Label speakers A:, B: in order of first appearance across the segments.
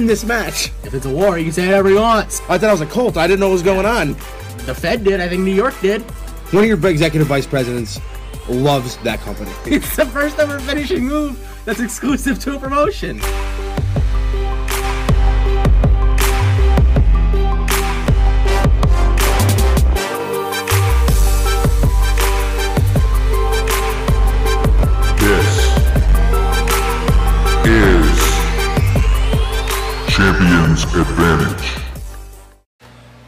A: is in this match?
B: If it's a war, he can say whatever he wants.
A: I thought I was a cult. I didn't know what was going on.
B: The Fed did. I think New York did.
A: One of your executive vice presidents loves that company.
B: It's the first ever finishing move that's exclusive to a promotion.
C: This is Champions Advantage.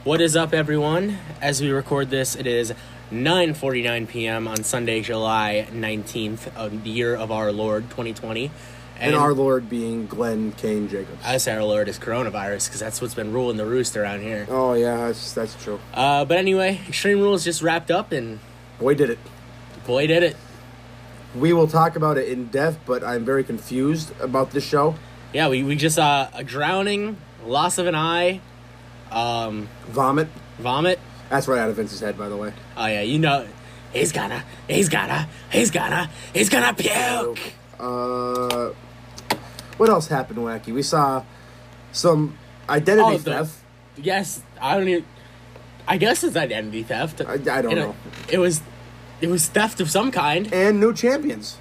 B: What is up, everyone? As we record this, it is 9:49 p.m. on Sunday, July 19th of the year of our Lord 2020.
A: And our Lord being Glenn Kane Jacobs.
B: I say our Lord is coronavirus because that's what's been ruling the roost around here.
A: Oh yeah, that's that's true.
B: Uh, but anyway, Extreme Rules just wrapped up, and
A: Boy, did it.
B: boy, did it!
A: We will talk about it in depth, but I'm very confused about this show.
B: Yeah, we, we just saw a drowning, loss of an eye, um,
A: Vomit.
B: vomit.
A: That's right out of Vince's head, by the way.
B: Oh yeah, you know, he's gonna, he's gonna, he's gonna, he's gonna puke.
A: Uh, what else happened, Wacky? We saw some identity
B: Oh, the-
A: theft.
B: Yes, I don't even. I guess it's identity theft.
A: I- I don't know.
B: It was, it was theft of some kind,
A: and new champions,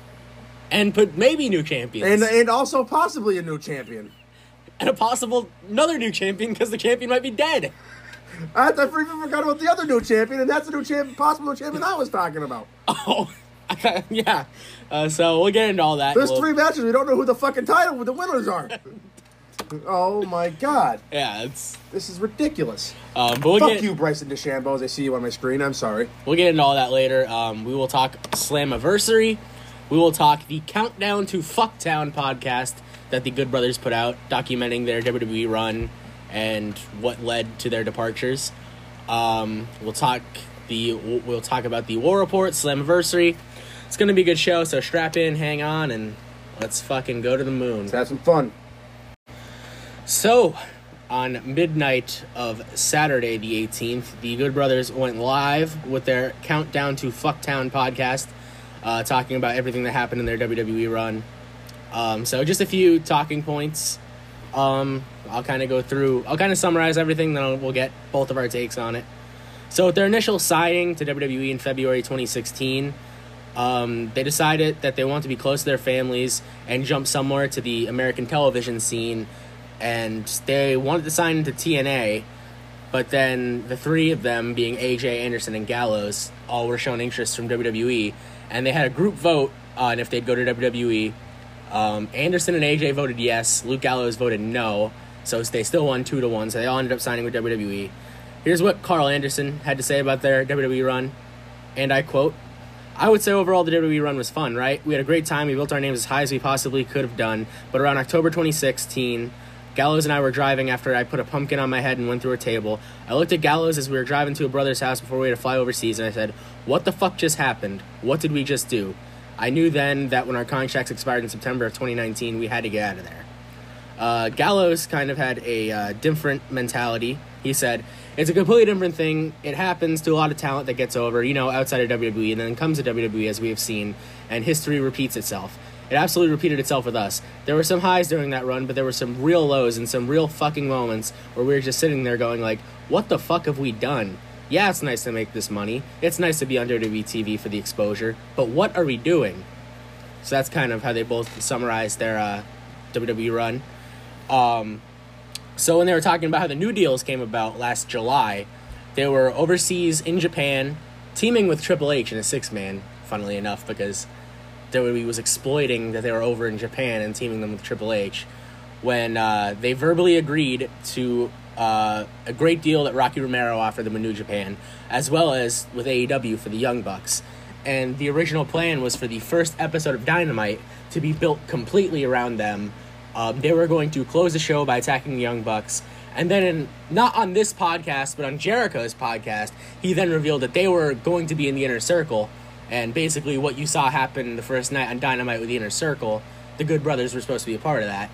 B: and put maybe new champions,
A: and and also possibly a new champion.
B: And a possible another new champion because the champion might be dead.
A: I, forgot about the other new champion, and that's the new champion, possible new champion I was talking about.
B: Oh, yeah. Uh, so we'll get into all that.
A: There's
B: We'll-
A: three matches. We don't know who the fucking title, the winners are. oh my god,
B: Yeah, it's.
A: this is ridiculous.
B: Um, but we'll
A: Fuck
B: get,
A: you, Bryson DeChambeau. As I see you on my screen, I'm sorry.
B: We'll get into all that later. Um, we will talk Slammiversary. We will talk the Countdown to Fucktown podcast that the Good Brothers put out, documenting their WWE run and what led to their departures. Um, we'll talk the we'll talk about the War Report, Slammiversary. It's gonna be a good show, so strap in, hang on, and let's fucking go to the moon.
A: Let's have some fun.
B: So, on midnight of Saturday the 18th, the Good Brothers went live with their Countdown to Fucktown podcast, uh, talking about everything that happened in their WWE run. Um, so, just a few talking points. Um, I'll kind of go through, I'll kind of summarize everything, then I'll, we'll get both of our takes on it. So, their initial signing to WWE in February 2016, um, they decided that they want to be close to their families and jump somewhere to the American television scene. And they wanted to sign into TNA, but then the three of them, being AJ, Anderson, and Gallows, all were shown interest from WWE. And they had a group vote on if they'd go to WWE. Um, Anderson and AJ voted yes. Luke Gallows voted no. So they still won two to one. So they all ended up signing with WWE. Here's what Karl Anderson had to say about their WWE run, and I quote. I would say overall the WWE run was fun, right? We had a great time. We built our names as high as we possibly could have done. But around October 2016, Gallows and I were driving after I put a pumpkin on my head and went through a table. I looked at Gallows as we were driving to a brother's house before we had to fly overseas, and I said, What the fuck just happened? What did we just do? I knew then that when our contracts expired in September of 2019, we had to get out of there. Uh, Gallows kind of had a uh, different mentality. He said, It's a completely different thing. It happens to a lot of talent that gets over, you know, outside of WWE, and then comes to WWE, as we have seen, and history repeats itself. It absolutely repeated itself with us. There were some highs during that run, but there were some real lows and some real fucking moments where we were just sitting there going, like, What the fuck have we done? Yeah, it's nice to make this money. It's nice to be on WWE TV for the exposure, but what are we doing? So that's kind of how they both summarized their uh, WWE run. Um, so when they were talking about how the new deals came about last July, they were overseas in Japan, teaming with Triple H in a six man. Funnily enough, because WWE was exploiting that they were over in Japan and teaming them with Triple H, when uh, they verbally agreed to uh, a great deal that Rocky Romero offered them in New Japan, as well as with AEW for the Young Bucks. And the original plan was for the first episode of Dynamite to be built completely around them. Um, they were going to close the show by attacking the Young Bucks. And then, in, not on this podcast, but on Jericho's podcast, he then revealed that they were going to be in the inner circle. And basically, what you saw happen the first night on Dynamite with the inner circle, the Good Brothers were supposed to be a part of that.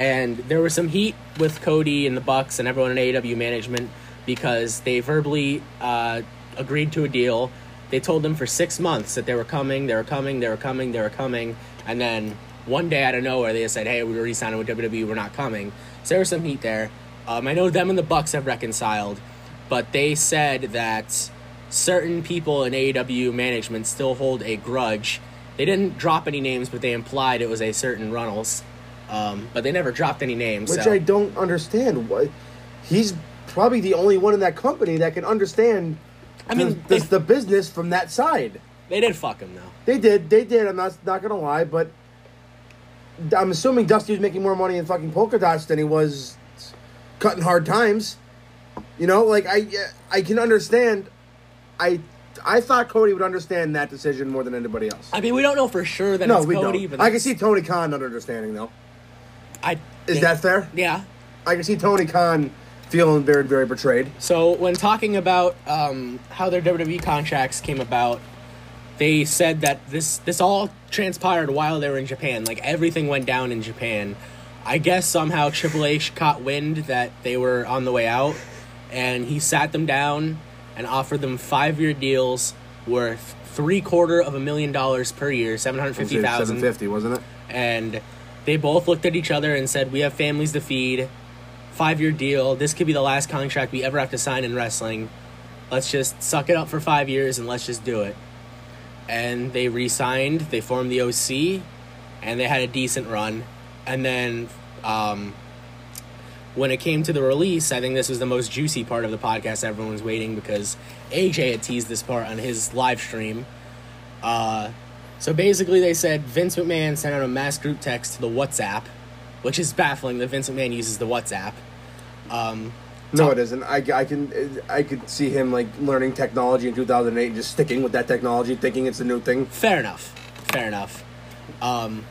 B: And there was some heat with Cody and the Bucks and everyone in AEW management because they verbally uh, agreed to a deal. They told them for six months that they were coming, they were coming, they were coming, they were coming, and then one day out of nowhere they said, "Hey, we were re-signing with WWE. We're not coming." So there was some heat there. Um, I know them and the Bucks have reconciled, but they said that certain people in AEW management still hold a grudge. They didn't drop any names, but they implied it was a certain Runnels. Um, but they never dropped any names.
A: Which
B: so.
A: I don't understand. Why he's probably the only one in that company that can understand.
B: I mean,
A: the,
B: they-
A: the, business from that side.
B: They did fuck him though.
A: They did. They did. I'm not not gonna lie, but I'm assuming Dusty was making more money in fucking polka dots than he was cutting hard times. You know, like I I can understand. I I thought Cody would understand that decision more than anybody else.
B: I mean, we don't know for sure that
A: no,
B: it's
A: we
B: Cody,
A: don't. I can see Tony Khan not understanding though.
B: I
A: Is
B: think-
A: that fair?
B: yeah?
A: I can see Tony Khan feeling very very betrayed.
B: So when talking about um, how their WWE contracts came about, they said that this this all transpired while they were in Japan. Like everything went down in Japan. I guess somehow Triple H caught wind that they were on the way out, and he sat them down and offered them five year deals worth three quarter of a million dollars per year, seven hundred fifty
A: Seven
B: thousand
A: fifty, wasn't it?
B: and they both looked at each other and said, "We have families to feed. Five year deal. This could be the last contract we ever have to sign in wrestling. Let's just suck it up for five years and let's just do it." And they re-signed. They formed the OC, and they had a decent run. And then, um, when it came to the release, I think this was the most juicy part of the podcast. Everyone was waiting because AJ had teased this part on his live stream. Uh, so basically, they said Vince McMahon sent out a mass group text to the WhatsApp, which is baffling that Vince McMahon uses the WhatsApp. Um,
A: No, it isn't. I, I can I could see him like learning technology in 2008 and just sticking with that technology, thinking it's a new thing.
B: fair enough. Fair enough. Um,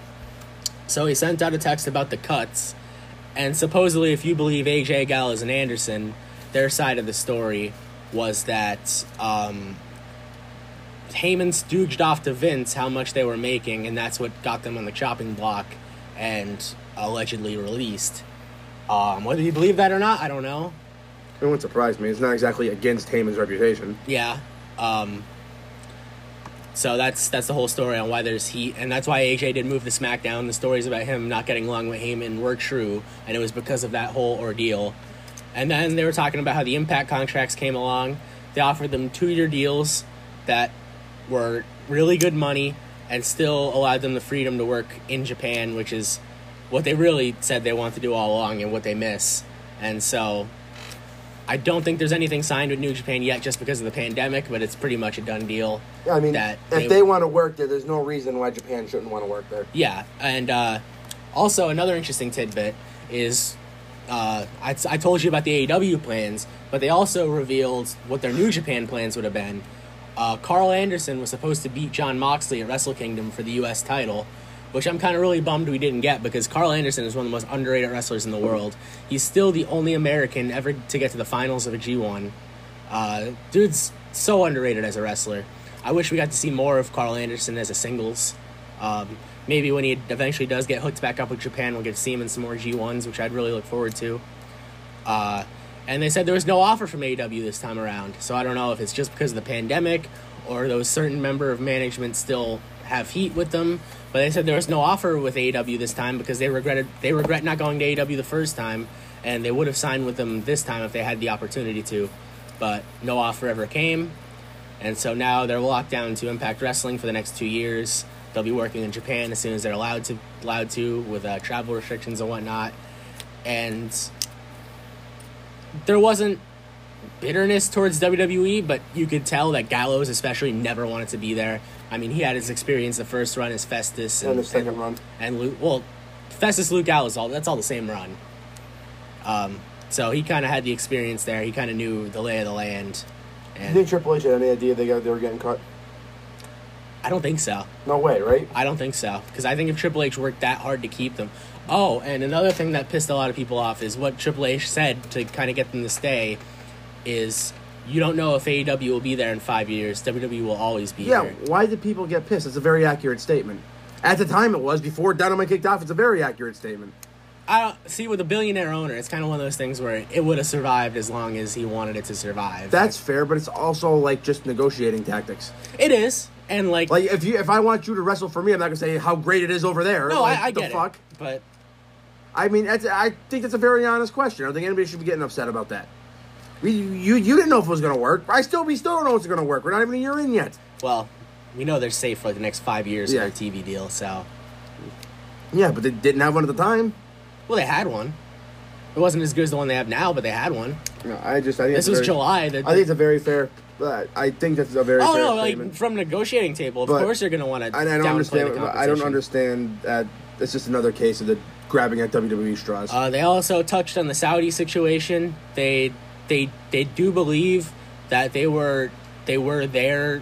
B: so he sent out a text about the cuts, and supposedly, if you believe AJ Gallows and Anderson, their side of the story was that um, Heyman stooged off to Vince how much they were making, and that's what got them on the chopping block and allegedly released. Um, whether you believe that or not, I don't know.
A: It wouldn't surprise me. It's not exactly against Heyman's reputation.
B: Yeah. Um, so that's that's the whole story on why there's heat, and that's why AJ did move to SmackDown. The stories about him not getting along with Heyman were true, and it was because of that whole ordeal. And then they were talking about how the Impact contracts came along. They offered them two-year deals that were really good money and still allowed them the freedom to work in Japan, which is what they really said they want to do all along and what they miss. And so I don't think there's anything signed with New Japan yet just because of the pandemic, but it's pretty much a done deal.
A: Yeah, I mean,
B: that
A: if they want to work there, there's no reason why Japan shouldn't want to work there.
B: Yeah, and uh, also another interesting tidbit is uh, I, I told you about the AEW plans, but they also revealed what their New Japan plans would have been. Uh, Karl Anderson was supposed to beat Jon Moxley at Wrestle Kingdom for the U.S. title, which I'm kind of really bummed we didn't get because Karl Anderson is one of the most underrated wrestlers in the world. He's still the only American ever to get to the finals of a G1. Uh, dude's so underrated as a wrestler. I wish we got to see more of Karl Anderson as a singles. Um, maybe when he eventually does get hooked back up with Japan, we'll get to see him in some more G1s, which I'd really look forward to. Uh, and they said there was no offer from AEW this time around, so I don't know if it's just because of the pandemic or those certain member of management still have heat with them. But they said there was no offer with AEW this time because they regretted they regret not going to AEW the first time, and they would have signed with them this time if they had the opportunity to. But no offer ever came, and so now they're locked down to Impact Wrestling for the next two years. They'll be working in Japan as soon as they're allowed to allowed to with uh, travel restrictions and whatnot. And there wasn't bitterness towards WWE, but you could tell that Gallows especially never wanted to be there. I mean, he had his experience the first run as Festus
A: And the second run.
B: and Luke. Well, Festus, Luke Gallows, all that's all the same run. Um, so he kind of had the experience there. He kind of knew the lay of the land,
A: Do you think Triple H had any idea they got they were getting cut?
B: I don't think so.
A: No way, right?
B: I don't think so because I think if Triple H worked that hard to keep them. Oh, and another thing that pissed a lot of people off is what Triple H said to kind of get them to stay is you don't know if AEW will be there in five years. WWE will always be here.
A: Yeah.
B: here.
A: Why did people get pissed? It's a very accurate statement. At the time, it was before Dynamite kicked off. It's a very accurate statement.
B: I don't see with a billionaire owner. It's kind of one of those things where it would have survived as long as he wanted it to survive.
A: That's fair, but it's also like just negotiating tactics.
B: it is, and like,
A: Like if you if I want you to wrestle for me, I'm not gonna say how great it is over there.
B: no,
A: like,
B: I, I
A: the
B: get
A: fuck.
B: it, but
A: I mean, that's, I think that's a very honest question. I don't think anybody should be getting upset about that. We, you you didn't know if it was gonna work. I still we still don't know if it's gonna work. We're not even a year in yet.
B: well, we know they're safe for like the next five years
A: Yeah.
B: of their TV deal. So,
A: Yeah, but they didn't have one at the time.
B: well, they had one. It wasn't as good as the one they have now, but they had one.
A: No, I just I think
B: This was
A: very-
B: July. The,
A: I think it's a very fair. Uh, I think that's a very
B: oh
A: fair
B: no, like from negotiating table, of
A: But-
B: course they're gonna want to.
A: I don't understand. I don't understand that. It's just another case of the grabbing at WWE straws.
B: Uh, they also touched on the Saudi situation. They they they do believe that they were they were there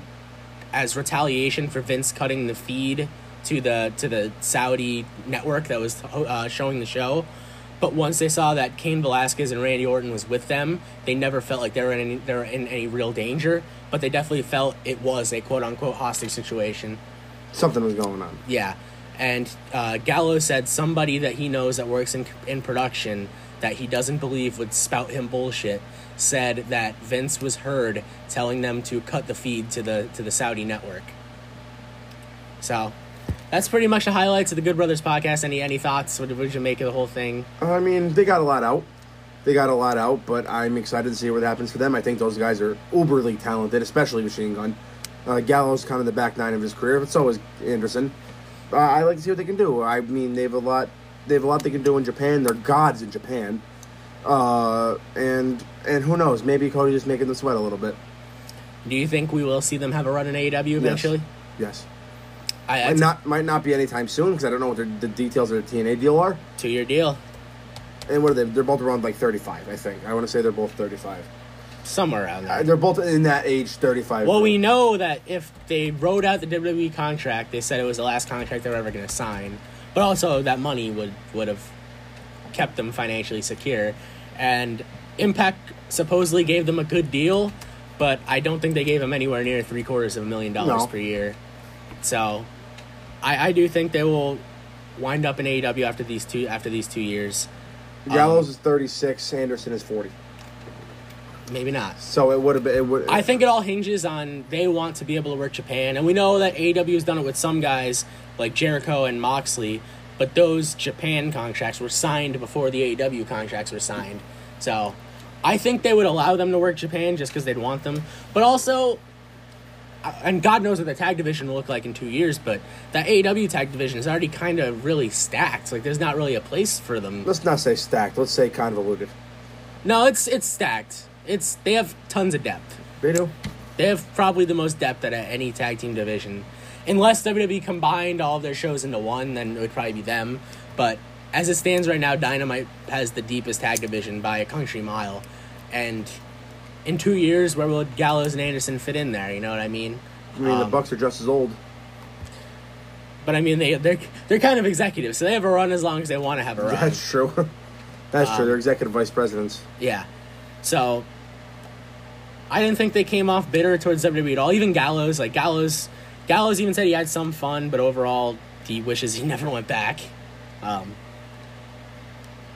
B: as retaliation for Vince cutting the feed to the to the Saudi network that was uh, showing the show. But once they saw that Cain Velasquez and Randy Orton was with them, they never felt like they were in any, they were in any real danger. But they definitely felt it was a quote unquote hostage situation.
A: Something was going on.
B: Yeah, and uh, Gallo said somebody that he knows that works in in production that he doesn't believe would spout him bullshit said that Vince was heard telling them to cut the feed to the to the Saudi network. So, that's pretty much the highlights of the Good Brothers podcast. Any any thoughts? What did you make of the whole thing?
A: I mean, they got a lot out. They got a lot out, but I'm excited to see what happens for them. I think those guys are uberly talented, especially Machine Gun. Uh, Gallows kind of the back nine of his career, but so is Anderson. Uh, I like to see what they can do. I mean, they have a lot. They have a lot they can do in Japan. They're gods in Japan. Uh, and and who knows? Maybe Cody just making them sweat a little bit.
B: Do you think we will see them have a run in AEW eventually?
A: Yes.
B: I,
A: Might not might not be anytime soon because I don't know what their, the details of the TNA deal are.
B: two year deal
A: And what are they? They're both around like 35, I think. I want to say they're both 35.
B: Somewhere around there.
A: Uh, they're both in that age, 35.
B: Well, we know that if they wrote out the WWE contract, they said it was the last contract they were ever going to sign. But also that money would would have kept them financially secure. And Impact supposedly gave them a good deal, but I don't think they gave them anywhere near three quarters of a million dollars
A: No.
B: per year. So, I, I do think they will wind up in AEW after these two after these two years.
A: Gallows
B: um,
A: is 36, Anderson is 40.
B: Maybe not.
A: So it would have been. It would.
B: I think it all hinges on they want to be able to work Japan, and we know that AEW has done it with some guys like Jericho and Moxley, but those Japan contracts were signed before the AEW contracts were signed. So, I think they would allow them to work Japan just because they'd want them, but also, and God knows what the tag division will look like in two years, but that AEW tag division is already kind of really stacked. Like, there's not really a place for them.
A: Let's not say stacked. Let's say convoluted.
B: No, it's it's stacked. It's they have tons of depth.
A: They do.
B: They have probably the most depth at any tag team division. Unless WWE combined all of their shows into one, then it would probably be them. But as it stands right now, Dynamite has the deepest tag division by a country mile. And in two years, where will Gallows and Anderson fit in there? You know what I mean?
A: I mean, the
B: Um,
A: Bucks are just as old.
B: But I mean, they they're they're kind of executives, so they have a run as long as they want to have a run.
A: That's true. That's true.
B: Um,
A: They're executive vice presidents.
B: Yeah. So I didn't think they came off bitter towards WWE at all. Even Gallows, like Gallows, Gallows even said he had some fun, but overall he wishes he never went back. Um,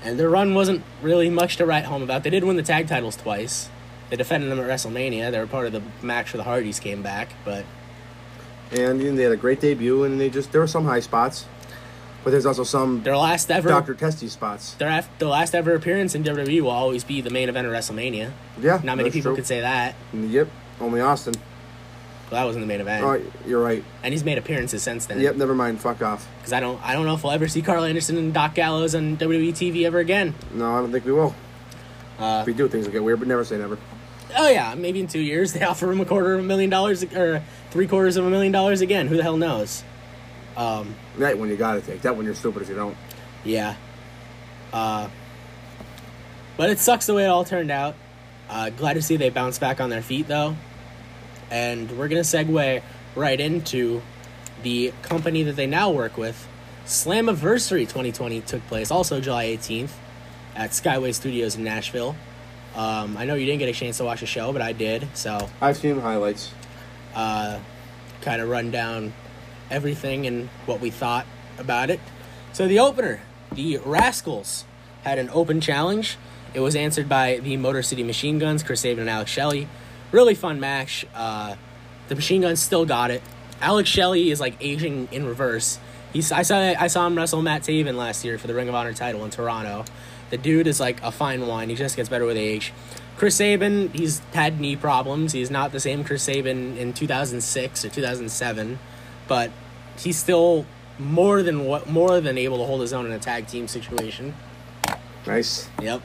B: and their run wasn't really much to write home about. They did win the tag titles twice. They defended them at WrestleMania. They were part of the match where the Hardys came back, but
A: And you know, they had a great debut, and they just there were some high spots, but there's also some
B: their last ever
A: Doctor Testy spots.
B: their af- their last ever appearance in WWE will always be the main event of WrestleMania.
A: Yeah,
B: Not many people
A: true.
B: could say that.
A: Yep, only Austin.
B: Well, that wasn't the main event.
A: Oh, you're right.
B: and he's made appearances since then.
A: Yep, never mind. Fuck off.
B: Because I don't, I don't know if we'll ever see Karl Anderson and Doc Gallows on WWE TV ever again.
A: No, I don't think we will.
B: Uh,
A: If we do, things will get weird, but never say never.
B: oh yeah, maybe in two years they offer him a quarter of a million dollars or three quarters of a million dollars again. Who the hell knows? Um,
A: That one you gotta take. That one you're stupid if you don't.
B: yeah. Uh, but it sucks the way it all turned out. Uh, glad to see they bounce back on their feet though, and we're gonna segue right into the company that they now work with. Slammiversary 2020 took place also July 18th at Skyway Studios in Nashville. Um, I know you didn't get a chance to watch the show, but I did. So,
A: I've seen highlights.
B: uh, kind of run down everything and what we thought about it. So, the opener the Rascals had an open challenge. It was answered by the Motor City Machine Guns, Chris Sabin and Alex Shelley. Really fun match. Uh, the Machine Guns still got it. Alex Shelley is like aging in reverse. He's I saw I saw him wrestle Matt Taven last year for the Ring of Honor title in Toronto. The dude is like a fine wine. He just gets better with age. Chris Sabin, he's had knee problems. He's not the same Chris Sabin in 2006 or 2007, but he's still more than what more than able to hold his own in a tag team situation.
A: Nice.
B: Yep.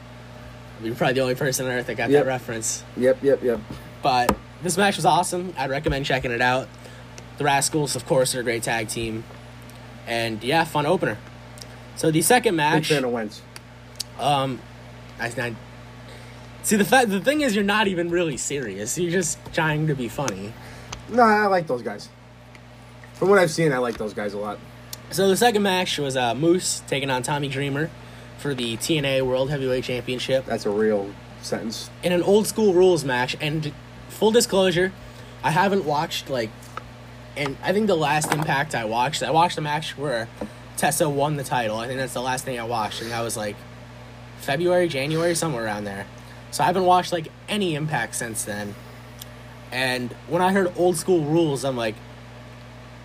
B: You're probably the only person on earth that got
A: Yep.
B: that reference.
A: Yep, yep, yep.
B: But this match was awesome. I'd recommend checking it out. The Rascals, of course, are a great tag team. And yeah, fun opener. So the second
A: Big
B: match,
A: fan of wins.
B: um, I, I see the fact. The thing is, you're not even really serious. You're just trying to be funny.
A: No, I like those guys. From what I've seen, I like those guys a lot.
B: So the second match was uh, Moose taking on Tommy Dreamer for the TNA World Heavyweight Championship.
A: That's a real sentence.
B: in an old school rules match. And full disclosure, I haven't watched like, and I think the last Impact I watched, I watched a match where Tessa won the title. I think that's the last thing I watched, and that was like February, January, somewhere around there. So I haven't watched like any Impact since then. And when I heard old school rules, I'm like,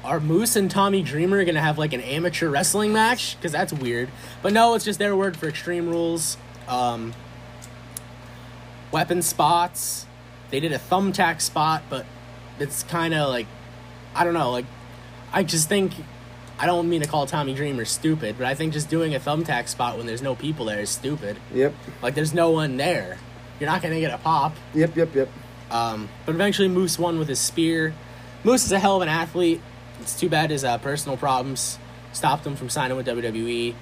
B: are Moose and Tommy Dreamer gonna have like an amateur wrestling match? Because that's weird. But no, it's just their word for extreme rules. Um, weapon spots. They did a thumbtack spot, but it's kind of like I don't know. Like I just think I don't mean to call Tommy Dreamer stupid, but I think just doing a thumbtack spot when there's no people there is stupid.
A: Yep,
B: Like there's no one there. You're not gonna get a pop.
A: yep, yep, yep.
B: Um, but eventually Moose won with his spear. Moose is a hell of an athlete. It's too bad his uh, personal problems stopped him from signing with WWE.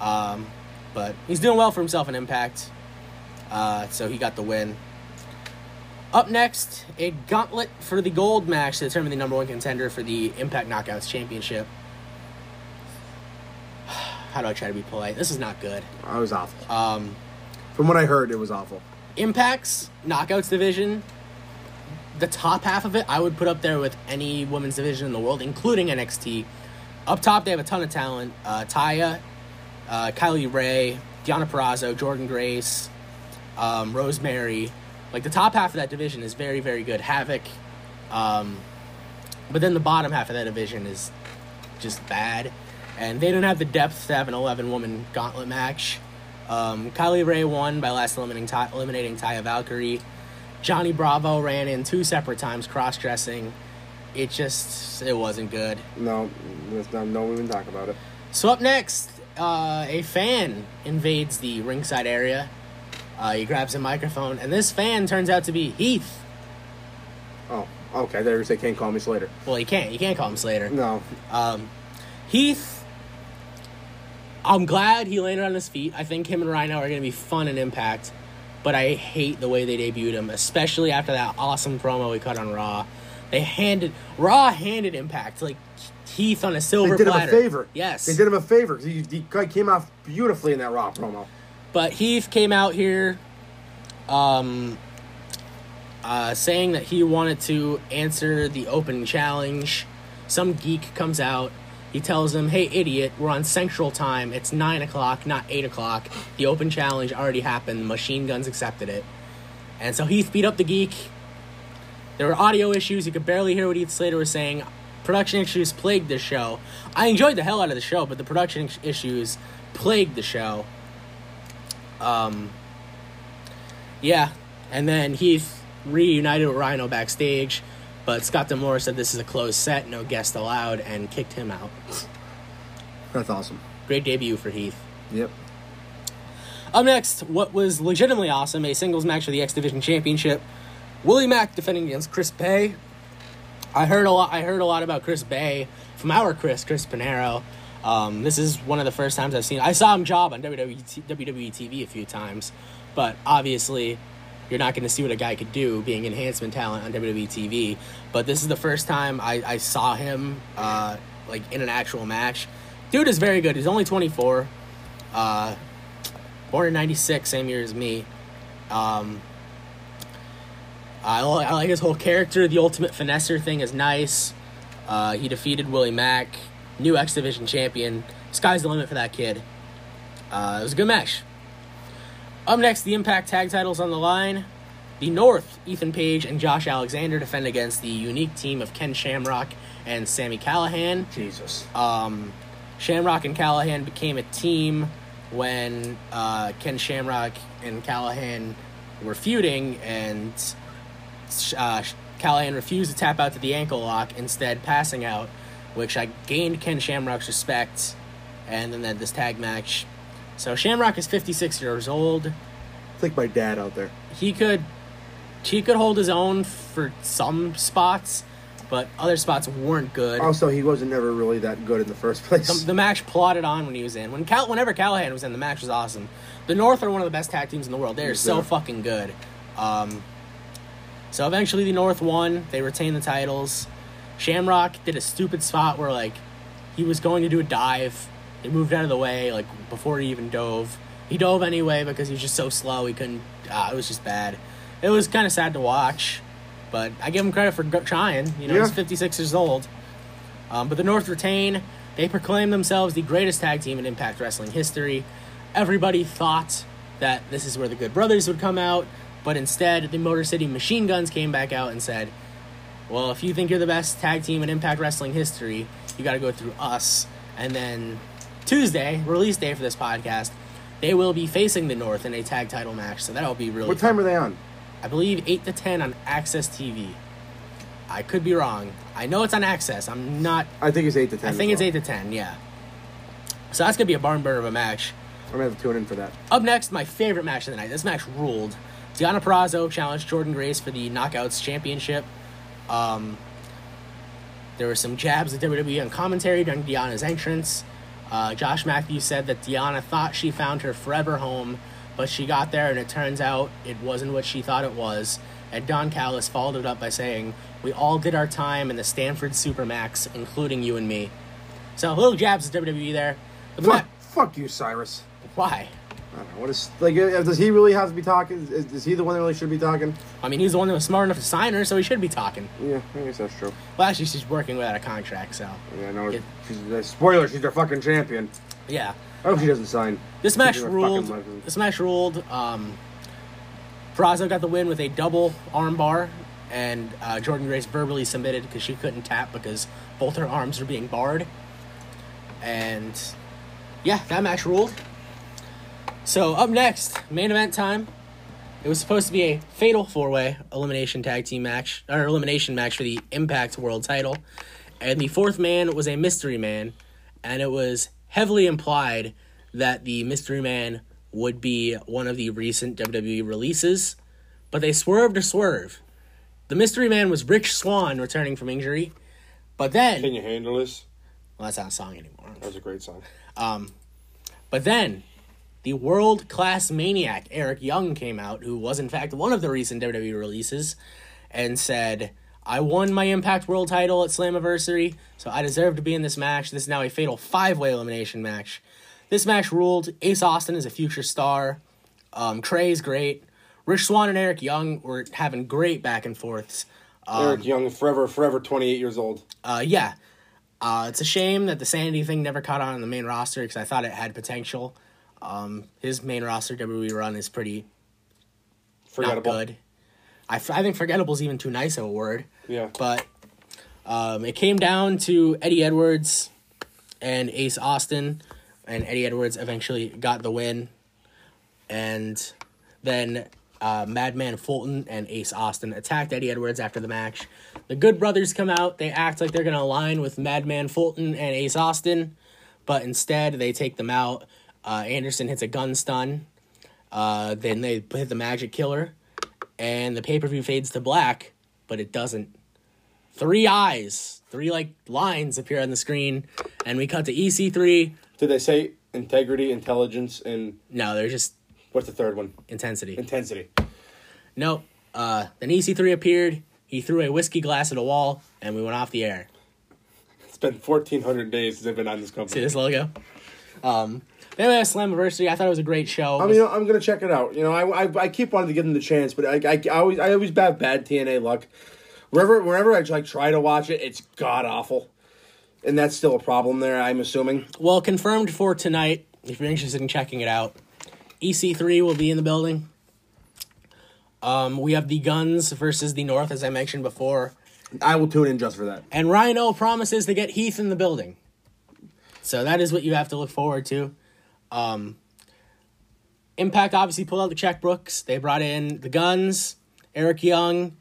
B: Um, but he's doing well for himself in Impact. Uh, so he got the win. Up next, a gauntlet for the gold match to determine the number one contender for the Impact Knockouts Championship. How do I try to be polite? This is not good.
A: I was awful.
B: Um,
A: From what I heard, it was awful.
B: Impact's knockouts division, the top half of it, I would put up there with any women's division in the world, including NXT. Up top, they have a ton of talent. Uh, Taya, uh, Kylie Rae, Deonna Purrazzo, Jordynne Grace, um, Rosemary. Like the top half of that division is very, very good. Havok. Um, but then the bottom half of that division is just bad. And they don't have the depth to have an 11 woman gauntlet match. Um, Kylie Rae won by last eliminating, Ty- eliminating Taya Valkyrie. Johnny Bravo ran in two separate times cross dressing. It just it wasn't good.
A: No, let's not, don't even talk about it.
B: So up next, uh, a fan invades the ringside area. Uh, he grabs a microphone, and this fan turns out to be Heath.
A: Oh, okay. There, say can't call me Slater.
B: Well, you can't you can't call him Slater.
A: No,
B: Um, Heath, I'm glad he landed on his feet. I think him and Rhino are going to be fun and impact, but I hate the way they debuted him, especially after that awesome promo we cut on Raw. They handed Raw handed Impact like Heath on a silver
A: they did
B: platter.
A: him a favor.
B: Yes,
A: they did him a favor. 'cause He, he came off beautifully in that Raw promo.
B: But Heath came out here um, uh, saying that he wanted to answer the open challenge. Some geek comes out. He tells him, hey, idiot, we're on Central Time. It's 9 o'clock, not 8 o'clock. The open challenge already happened. Machine Guns accepted it. And so Heath beat up the geek. There were audio issues. You could barely hear what Heath Slater was saying. Production issues plagued the show. I enjoyed the hell out of the show, but the production issues plagued the show. Um, yeah, and then Heath reunited with Rhino backstage, but Scott D'Amore said this is a closed set, no guest allowed, and kicked him out.
A: That's awesome.
B: Great debut for Heath.
A: Yep.
B: Up next, what was legitimately awesome, a singles match for the X Division Championship. Willie Mack defending against Chris Bey. I heard a lot. I heard a lot about Chris Bey from our Chris, Chris Pinero. Um, this is one of the first times I've seen. I saw him job on WWE, WWE TV a few times, but obviously, you're not going to see what a guy could do being enhancement talent on WWE TV. But this is the first time I, I saw him uh, like in an actual match. Dude is very good. He's only 24. Uh, born in 96 same year as me um I, I like his whole character the ultimate finesser thing is nice uh, he defeated willie mack new x division champion sky's the limit for that kid Uh, it was a good match. Up next, the Impact Tag titles on the line. The North, Ethan Page and Josh Alexander defend against the unique team of Ken Shamrock and Sami Callihan.
A: Jesus.
B: Um, Shamrock and Callihan became a team when uh, Ken Shamrock and Callihan were feuding, and uh, Callihan refused to tap out to the ankle lock, instead passing out, which I gained Ken Shamrock's respect, and then this tag match. So Shamrock is 56 years old.
A: It's like my dad out there.
B: He could he could hold his own for some spots, but other spots weren't good.
A: Also, he wasn't never really that good in the first place.
B: The, the match plotted on when he was in. When Cal, whenever Callihan was in, the match was awesome. The North are one of the best tag teams in the world. They're
A: Yes,
B: so
A: they
B: fucking good. Um, so eventually, the North won. They retained the titles. Shamrock did a stupid spot where like he was going to do a dive. They moved out of the way like before he even dove. He dove anyway because he was just so slow. He couldn't. Uh, it was just bad. It was kind of sad to watch, but I give him credit for trying. You know, he's 56 years old. Um, but the North retain. They proclaim themselves the greatest tag team in Impact Wrestling history. Everybody thought that this is where the Good Brothers would come out, but instead, the Motor City Machine Guns came back out and said, Well, if you think you're the best tag team in Impact Wrestling history, you got to go through us. And then Tuesday, release day for this podcast, they will be facing the North in a tag title match. So that'll be really
A: what
B: fun.
A: time are they on?
B: I believe 8 to 10 on Access TV. I could be wrong. I know it's on Access. I'm not
A: I think it's eight to ten.
B: I think it's eight to ten, yeah. So that's gonna be a barn burner of a match.
A: I'm gonna have to tune in for that.
B: Up next, my favorite match of the night. This match ruled. Deonna Purrazzo challenged Jordynne Grace for the Knockouts Championship. Um, there were some jabs at WWE on commentary during Deonna's entrance. Uh, Josh Matthews said that Deonna thought she found her forever home, but she got there and it turns out it wasn't what she thought it was. And Don Callis followed it up by saying, We all did our time in the Stamford Supermax, including you and me. So, little jabs at WWE there. But
A: Fuck, fuck you, Cyrus.
B: why?
A: Don't know what is like. uh, Does he really have to be talking? Is, is he the one that really should be talking?
B: I mean, he's the one that was smart enough to sign her, so he should be talking.
A: Yeah, I guess that's true.
B: Well, actually, she's working without a contract, so
A: Yeah, no.
B: It-
A: She's, uh, spoiler: she's their fucking champion.
B: yeah.
A: I hope she doesn't sign.
B: This match ruled. This match ruled. Um, Purrazzo got the win with a double armbar, and uh, Jordynne Grace verbally submitted because she couldn't tap because both her arms were being barred. And yeah, that match ruled. So up next, main event time. It was supposed to be a fatal four way elimination tag team match, or elimination match for the Impact World title. And the fourth man was a mystery man, and it was heavily implied that the mystery man would be one of the recent WWE releases, but they swerved to swerve. The mystery man was Rich Swann returning from injury, but then
D: Can you handle this?
B: well, that's not a song anymore.
D: That was a great song.
B: Um, but then, the world class maniac Eric Young came out, who was in fact one of the recent WWE releases, and said, I won my Impact World title at Slammiversary, so I deserve to be in this match. This is now a fatal five way elimination match. This match ruled. Ace Austin is a future star. Um, Trey's great. Rich Swann and Eric Young were having great back and forths.
D: Eric Young, forever, forever, 28 years old.
B: Uh, yeah. Uh, it's a shame that the Sanity thing never caught on in the main roster because I thought it had potential. Um, his main roster WWE run is pretty not
D: Forgettable.
B: good. I, f- I think forgettable is even too nice of a word.
D: Yeah.
B: But um, it came down to Eddie Edwards and Ace Austin, and Eddie Edwards eventually got the win. And then uh, Madman Fulton and Ace Austin attacked Eddie Edwards after the match. The Good Brothers come out. They act like they're going to align with Madman Fulton and Ace Austin, but instead they take them out. Uh, Anderson hits a gun stun. Uh, then they hit the Magic Killer, and the pay per view fades to black, but it doesn't. Three eyes, three like lines appear on the screen, and we cut to EC3.
D: Did they say integrity, intelligence, and
B: No, they're just
D: what's the third one?
B: intensity.
D: Intensity.
B: Nope. Uh, then EC3 appeared. He threw a whiskey glass at a wall, and we went off the air.
D: It's been 1,400 days since I've been on this company.
B: See this logo? Um, had Slammiversary. I thought it was a great show.
A: I mean, I'm gonna check it out. You know, I, I, I keep wanting to give them the chance, but I, I, I always I always have bad TNA luck. Wherever whenever I like try to watch it, it's god awful, and that's still a problem there. I'm assuming.
B: well, confirmed for tonight, if you're interested in checking it out. EC3 will be in the building. Um, we have the Guns versus the North, as I mentioned before.
A: I will tune in just for that.
B: And Rhino promises to get Heath in the building. So that is what you have to look forward to. Um, Impact obviously pulled out the checkbooks. They brought in the Guns, Eric Young,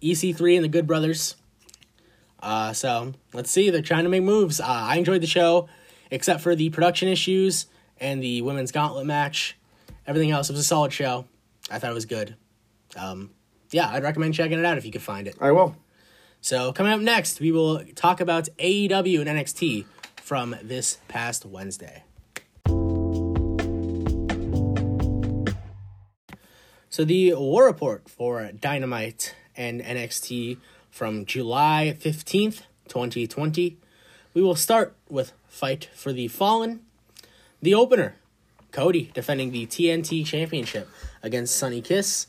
B: EC3, and the Good Brothers. Uh, so let's see. They're trying to make moves. Uh, I enjoyed the show, except for the production issues and the women's gauntlet match. Everything else was a solid show. I thought it was good. Um, yeah, I'd recommend checking it out if you could find it.
A: I will.
B: So coming up next, we will talk about AEW and NXT from this past Wednesday. So the War Report for Dynamite and NXT from July 15th, 2020. We will start with Fight for the Fallen. The opener, Cody defending the TNT Championship against Sonny Kiss.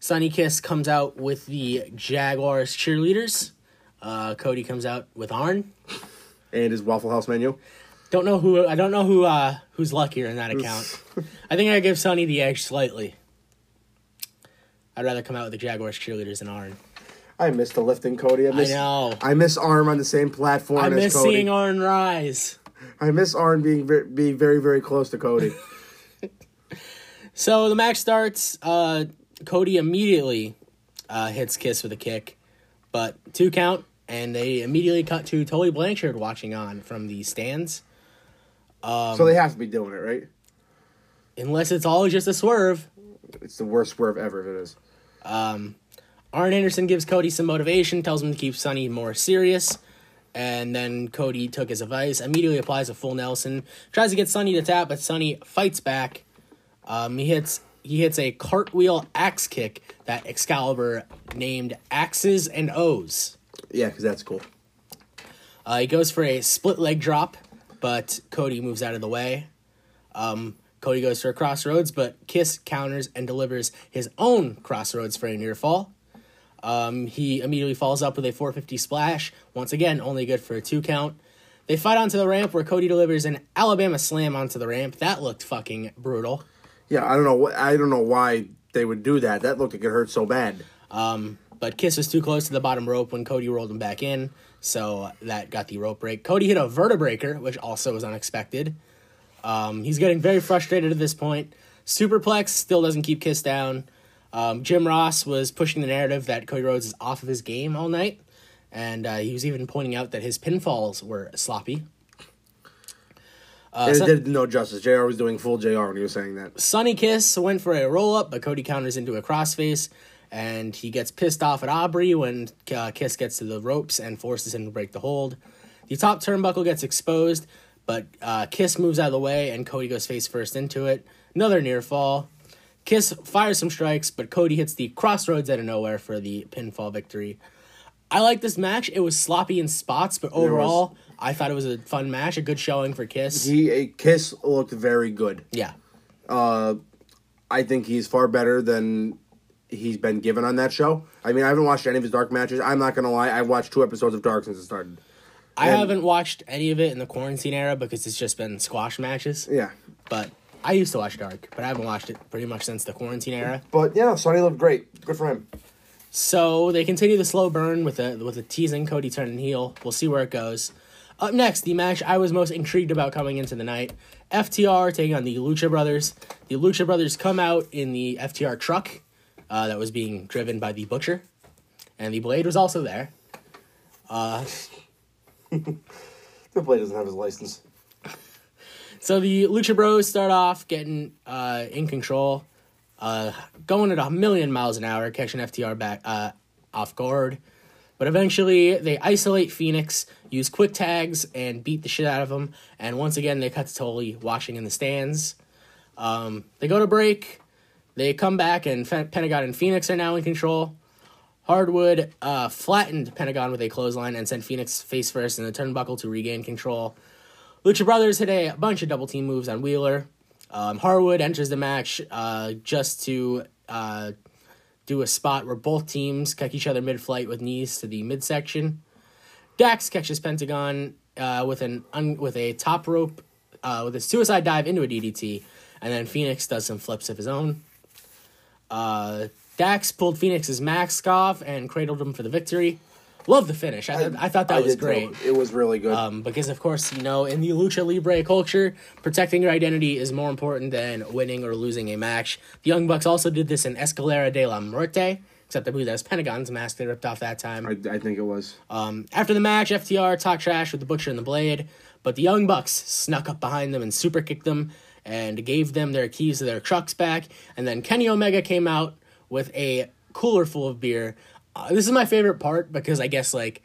B: Sonny Kiss comes out with the Jaguars cheerleaders. Uh, Cody comes out with Arn.
A: And his Waffle House menu.
B: Don't know who I don't know who uh, who's luckier in that account. I think I give Sonny the edge slightly. I'd rather come out with the Jaguars cheerleaders than Arn.
A: I miss the lifting Cody. I miss,
B: know.
A: I miss Arm on the same platform
B: I miss
A: Cody.
B: seeing Arn rise.
A: I miss Arn being very, being very very close to Cody.
B: So the match starts. Uh, Cody immediately uh, hits Kiss with a kick, but two count, and they immediately cut to Tully Blanchard watching on from the stands.
A: so they have to be doing it, right?
B: Unless it's all just a swerve.
A: It's the worst swerve ever if it is.
B: Arn Anderson gives Cody some motivation, tells him to keep Sonny more serious, and then Cody took his advice, immediately applies a full Nelson, tries to get Sonny to tap, but Sonny fights back. Um, he hits he hits a cartwheel axe kick that Excalibur named Axes and O's.
A: Yeah, because that's cool.
B: Uh, he goes for a split leg drop, but Cody moves out of the way. Um, Cody goes for a crossroads, but Kiss counters and delivers his own crossroads for a near fall. Um, he immediately falls up with a 450 splash. Once again, only good for a two count. They fight onto the ramp where Cody delivers an Alabama slam onto the ramp. That looked fucking brutal.
A: Yeah, I don't know. I don't know why they would do that. That looked like it hurt so bad.
B: Um, but Kiss was too close to the bottom rope when Cody rolled him back in, so that got the rope break. Cody hit a vertebreaker, which also was unexpected. Um, he's getting very frustrated at this point. Superplex still doesn't keep Kiss down. Um, Jim Ross was pushing the narrative that Cody Rhodes is off of his game all night, and uh, he was even pointing out that his pinfalls were sloppy. Uh,
A: it did no justice. Jr. was doing full Jr. when he was saying that.
B: Sonny Kiss went for a roll up, but Cody counters into a crossface, and he gets pissed off at Aubrey when uh, Kiss gets to the ropes and forces him to break the hold. The top turnbuckle gets exposed, but uh, Kiss moves out of the way, and Cody goes face first into it. Another near fall. Kiss fires some strikes, but Cody hits the crossroads out of nowhere for the pinfall victory. I like this match. It was sloppy in spots, but overall, I thought it was a fun match, a good showing for Kiss.
A: He a Kiss looked very good.
B: yeah.
A: Uh, I think he's far better than he's been given on that show. I mean, I haven't watched any of his Dark matches. I'm not gonna lie. I've watched two episodes of Dark since it started.
B: I
A: And-
B: haven't watched any of it in the quarantine era because it's just been squash matches.
A: Yeah,
B: But I used to watch Dark, but I haven't watched it pretty much since the quarantine era.
A: but yeah, Sonny looked great. Good for him.
B: So they continue the slow burn with a with a teasing Cody turning heel. We'll see where it goes. Up next, the match I was most intrigued about coming into the night: FTR taking on the Lucha Brothers. The Lucha Brothers come out in the FTR truck uh, that was being driven by the Butcher, and the Blade was also there.
A: The Blade doesn't have his license.
B: So the Lucha Bros start off getting uh, in control, uh, going at a million miles an hour, catching FTR back uh, off guard. But eventually, they isolate Fenix, use quick tags, and beat the shit out of him. And once again, they cut to Tully watching in the stands. Um, they go to break. They come back, and Pentagon and Fenix are now in control. Harwood uh, flattened Pentagon with a clothesline and sent Fenix face first in the turnbuckle to regain control. Lucha Brothers hit a bunch of double team moves on Wheeler. Um, Harwood enters the match uh, just to uh, do a spot where both teams catch each other mid flight with knees to the midsection. Dax catches Pentagon uh, with an un- with a top rope uh, with a suicide dive into a DDT, and then Fenix does some flips of his own. Uh, Dax pulled Fenix's mask off and cradled him for the victory. Love the finish. I, I, thought that
A: I
B: was great.
A: It was really good.
B: Um, because of course, you know, in the lucha libre culture, protecting your identity is more important than winning or losing a match. The Young Bucks also did this in Escalera de la Muerte, except I believe that was Pentagon's mask they ripped off that time.
A: I, I think it was.
B: Um, after the match, FTR talked trash with the Butcher and the Blade, but the Young Bucks snuck up behind them and super kicked them and gave them their keys to their trucks back. And then Kenny Omega came out with a cooler full of beer. Uh, this is my favorite part because I guess like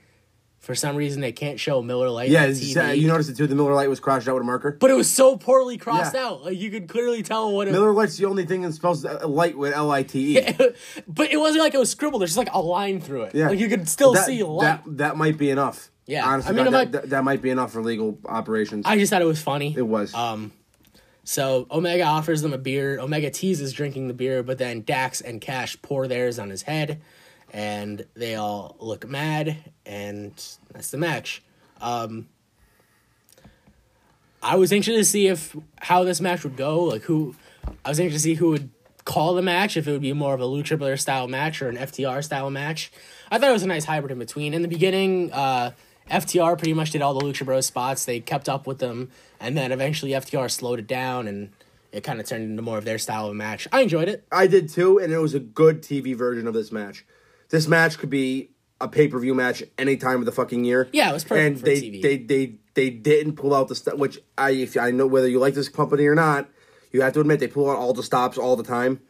B: for some reason they can't show Miller Lite
A: Yeah,
B: on
A: it's-
B: TV.
A: you noticed it too. The Miller Lite was crossed out with a marker.
B: but it was so poorly crossed
A: Yeah.
B: out. Like you could clearly tell what it
A: Miller Lite's the only thing that spells uh, light with L I T E.
B: but it wasn't like it was scribbled. There's just like a line through it.
A: Yeah,
B: Like you could still
A: that,
B: see light.
A: That that might be enough.
B: Yeah,
A: honestly,
B: I mean,
A: God, that,
B: might-
A: that, that might be enough for legal operations.
B: I just thought it was funny.
A: it was.
B: Um, so Omega offers them a beer. Omega teases drinking the beer, but then Dax and Cash pour theirs on his head, and they all look mad, and that's the match. Um, I was anxious to see if how this match would go. Like who, I was anxious to see who would call the match. If it would be more of a Lucha Brother style match or an FTR style match. I thought it was a nice hybrid in between. In the beginning, uh, FTR pretty much did all the Lucha Bros spots. They kept up with them, and then eventually FTR slowed it down, and it kind of turned into more of their style of match. I enjoyed it.
A: I did too, and it was a good TV version of this match. This match could be a pay per view match any time of the fucking year.
B: Yeah, it was perfect
A: And
B: for
A: they,
B: TV.
A: they they they didn't pull out the stuff. Which I if I know whether you like this company or not, you have to admit they pull out all the stops all the time.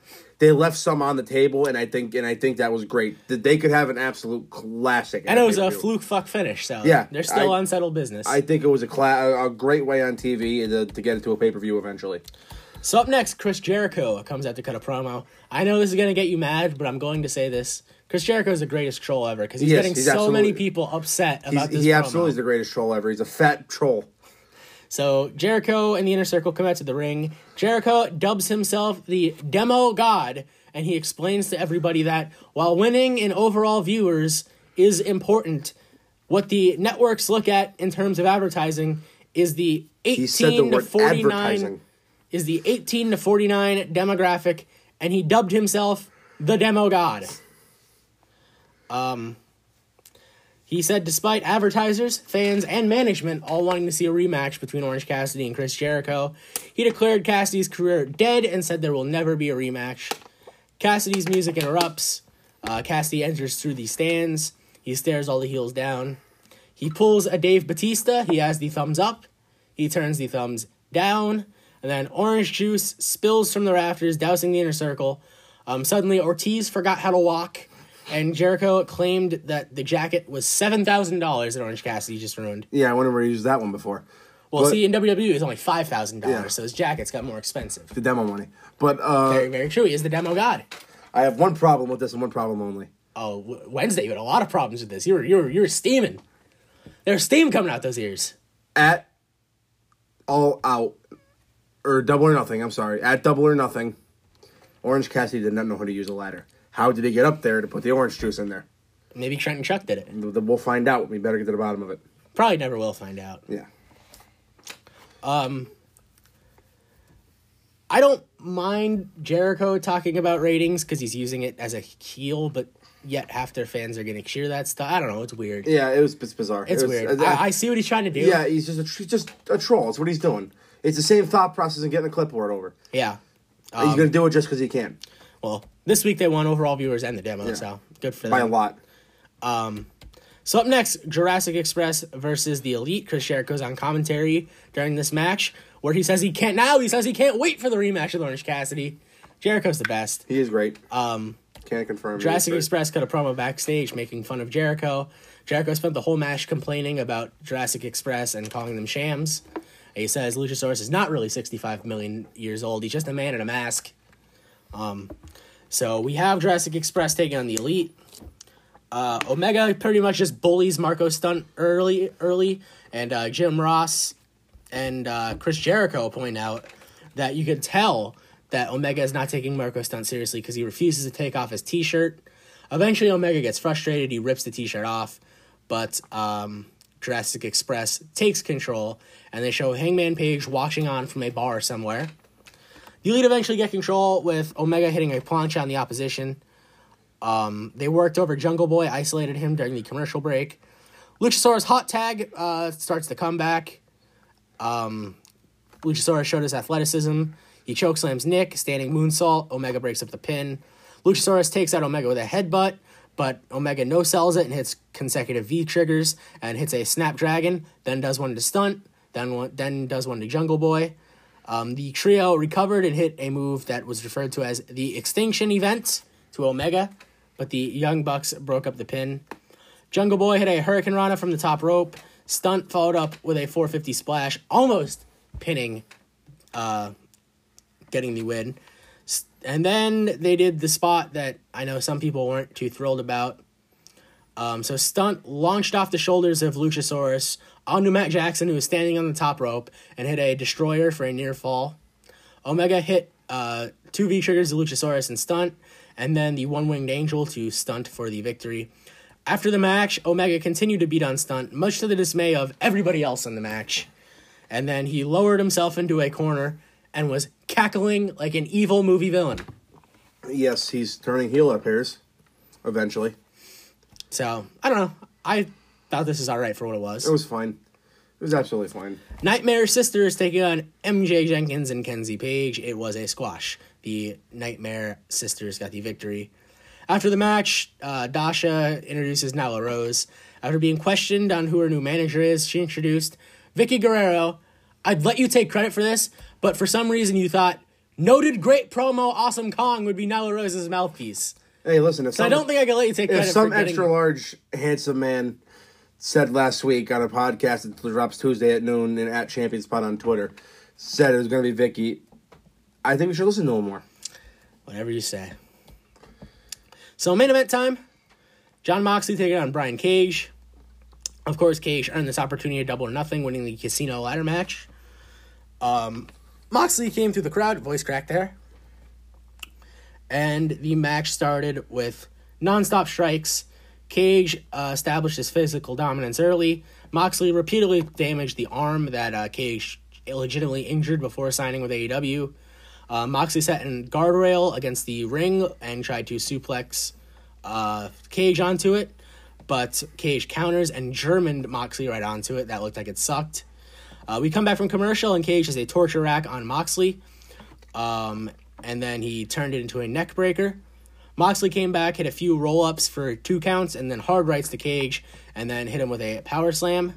A: They left some on the table, and I think and I think that was great. That they could have an absolute classic.
B: And it was a fluke fuck finish, so
A: Yeah,
B: they're still
A: I-
B: unsettled business.
A: I think it was a cla- a great way on TV to, to get it to a pay per view eventually.
B: So up next, Chris Jericho comes out to cut a promo. I know this is gonna get you mad, but I'm going to say this: Chris Jericho is the greatest troll ever because he's
A: Yes,
B: getting
A: he's
B: so many people upset
A: He's,
B: about this.
A: he
B: promo.
A: absolutely is the greatest troll ever. He's a fat troll.
B: So Jericho and the inner circle come out to the ring. Jericho dubs himself the demo god, and he explains to everybody that while winning in overall viewers is important, what the networks look at in terms of advertising is the
A: He said the
B: 18 to 49 is the 18 to 49 demographic, and he dubbed himself the demo god. Um, he said, despite advertisers, fans, and management all wanting to see a rematch between Orange Cassidy and Chris Jericho, he declared Cassidy's career dead and said there will never be a rematch. Cassidy's music interrupts. Uh, Cassidy enters through the stands. He stares all the heels down. He pulls a Dave Batista. He has the thumbs up. He turns the thumbs down. And then orange juice spills from the rafters, dousing the inner circle. Um, suddenly, Ortiz forgot how to walk. And Jericho claimed that the jacket was $7,000 that Orange Cassidy just ruined.
A: Yeah, I wonder where he used that one before.
B: Well,
A: But-
B: see, in WWE, it's only $5,000,
A: Yeah.
B: so his jackets got more expensive.
A: The demo money. But uh,
B: Very, very true. He is the demo god.
A: I have one problem with this and one problem only.
B: Oh, w- Wednesday, you had a lot of problems with this. You were, you were, you were steaming. There's steam coming out those ears.
A: At all out, or double or nothing, I'm sorry. At double or nothing, Orange Cassidy did not know how to use a ladder. How did he get up there to put the orange juice in there?
B: Maybe Trent and Chuck did it.
A: We'll find out. We better get to the bottom of it.
B: Probably never will find out.
A: Yeah.
B: Um, I don't mind Jericho talking about ratings because he's using it as a heel, but yet half their fans are going to cheer that stuff. I don't know. It's weird.
A: Yeah, it was it's bizarre.
B: it's
A: It was-
B: weird.
A: uh,
B: I, I see what he's trying to do.
A: yeah, he's just a, he's just a troll. That's what he's doing. It's the same thought process and getting a clipboard over.
B: Yeah.
A: he's gonna do it just because he can
B: Well, this week they won overall viewers and the demo,
A: Yeah.
B: so good for them.
A: by a lot.
B: Um, So up next, Jurassic Express versus the Elite. Chris Jericho's on commentary during this match, where he says he can't now. He says he can't wait for the rematch with Orange Cassidy. Jericho's the best.
A: He is great. Um, can't confirm.
B: Jurassic. Express cut a promo backstage making fun of Jericho. Jericho spent the whole match complaining about Jurassic Express and calling them shams. He says Luchasaurus is not really 65 million years old. He's just a man in a mask. Um, so we have Jurassic Express taking on the Elite. Uh, Omega pretty much just bullies Marco Stunt early, early, and uh, Jim Ross and uh, Chris Jericho point out that you could tell that Omega is not taking Marco Stunt seriously because he refuses to take off his T-shirt. Eventually, Omega gets frustrated. He rips the T-shirt off, but um, Jurassic Express takes control, and they show Hangman Page watching on from a bar somewhere. The Elite eventually get control with Omega hitting a plancha on the opposition. Um, they worked over Jungle Boy, isolated him during the commercial break. Luchasaurus hot tag uh, starts the comeback. Um, Luchasaurus showed his athleticism. He chokeslams Nick, standing moonsault. Omega breaks up the pin. Luchasaurus takes out Omega with a headbutt, but Omega no sells it and hits consecutive V triggers and hits a Snapdragon. Then does one to Stunt. Then one, then does one to Jungle Boy. Um, the trio recovered and hit a move that was referred to as the Extinction Event to Omega, but the Young Bucks broke up the pin. Jungle Boy hit a Hurricane Rana from the top rope. Stunt followed up with a 450 splash, almost pinning, uh, getting the win. And then they did the spot that I know some people weren't too thrilled about. Um, so Stunt launched off the shoulders of Luchasaurus onto Matt Jackson, who was standing on the top rope, and hit a destroyer for a near fall. Omega hit uh, two V triggers to Luchasaurus and Stunt, and then the one winged angel to Stunt for the victory. After the match, Omega continued to beat on Stunt, much to the dismay of everybody else in the match. And then he lowered himself into a corner and was cackling like an evil movie villain.
A: Yes, he's turning heel, it appears. Eventually.
B: So, I don't know. I thought this is alright for what it was.
A: It was fine. It was absolutely fine.
B: Nightmare Sisters taking on MJ Jenkins and Kenzie Paige. It was a squash. The Nightmare Sisters got the victory. After the match, uh, Dasha introduces Nyla Rose. After being questioned on who her new manager is, she introduced Vickie Guerrero. I'd let you take credit for this, but for some reason you thought noted great promo Awesome Kong would be Nyla Rose's mouthpiece.
A: Hey, listen, if
B: So I
A: some,
B: don't think I can let you take
A: if some
B: getting,
A: extra large, handsome man said last week on a podcast that drops Tuesday at noon and at Champion Spot on Twitter, said it was going to be Vickie, I think we should listen to him more.
B: Whatever you say. So main event time. Jon Moxley taking on Brian Cage. Of course, Cage earned this opportunity to double or nothing, winning the casino ladder match. Um, Moxley came through the crowd, voice crack there. And the match started with nonstop strikes. Cage uh, established his physical dominance early. Moxley repeatedly damaged the arm that uh, Cage illegitimately injured before signing with AEW. Uh, Moxley set in guardrail against the ring and tried to suplex uh, Cage onto it, but Cage counters and Germaned Moxley right onto it. That looked like it sucked. Uh, we come back from commercial and Cage has a torture rack on Moxley, um, and then he turned it into a neck breaker. Moxley came back, hit a few roll ups for two counts, and then hard rights the Cage, and then hit him with a power slam.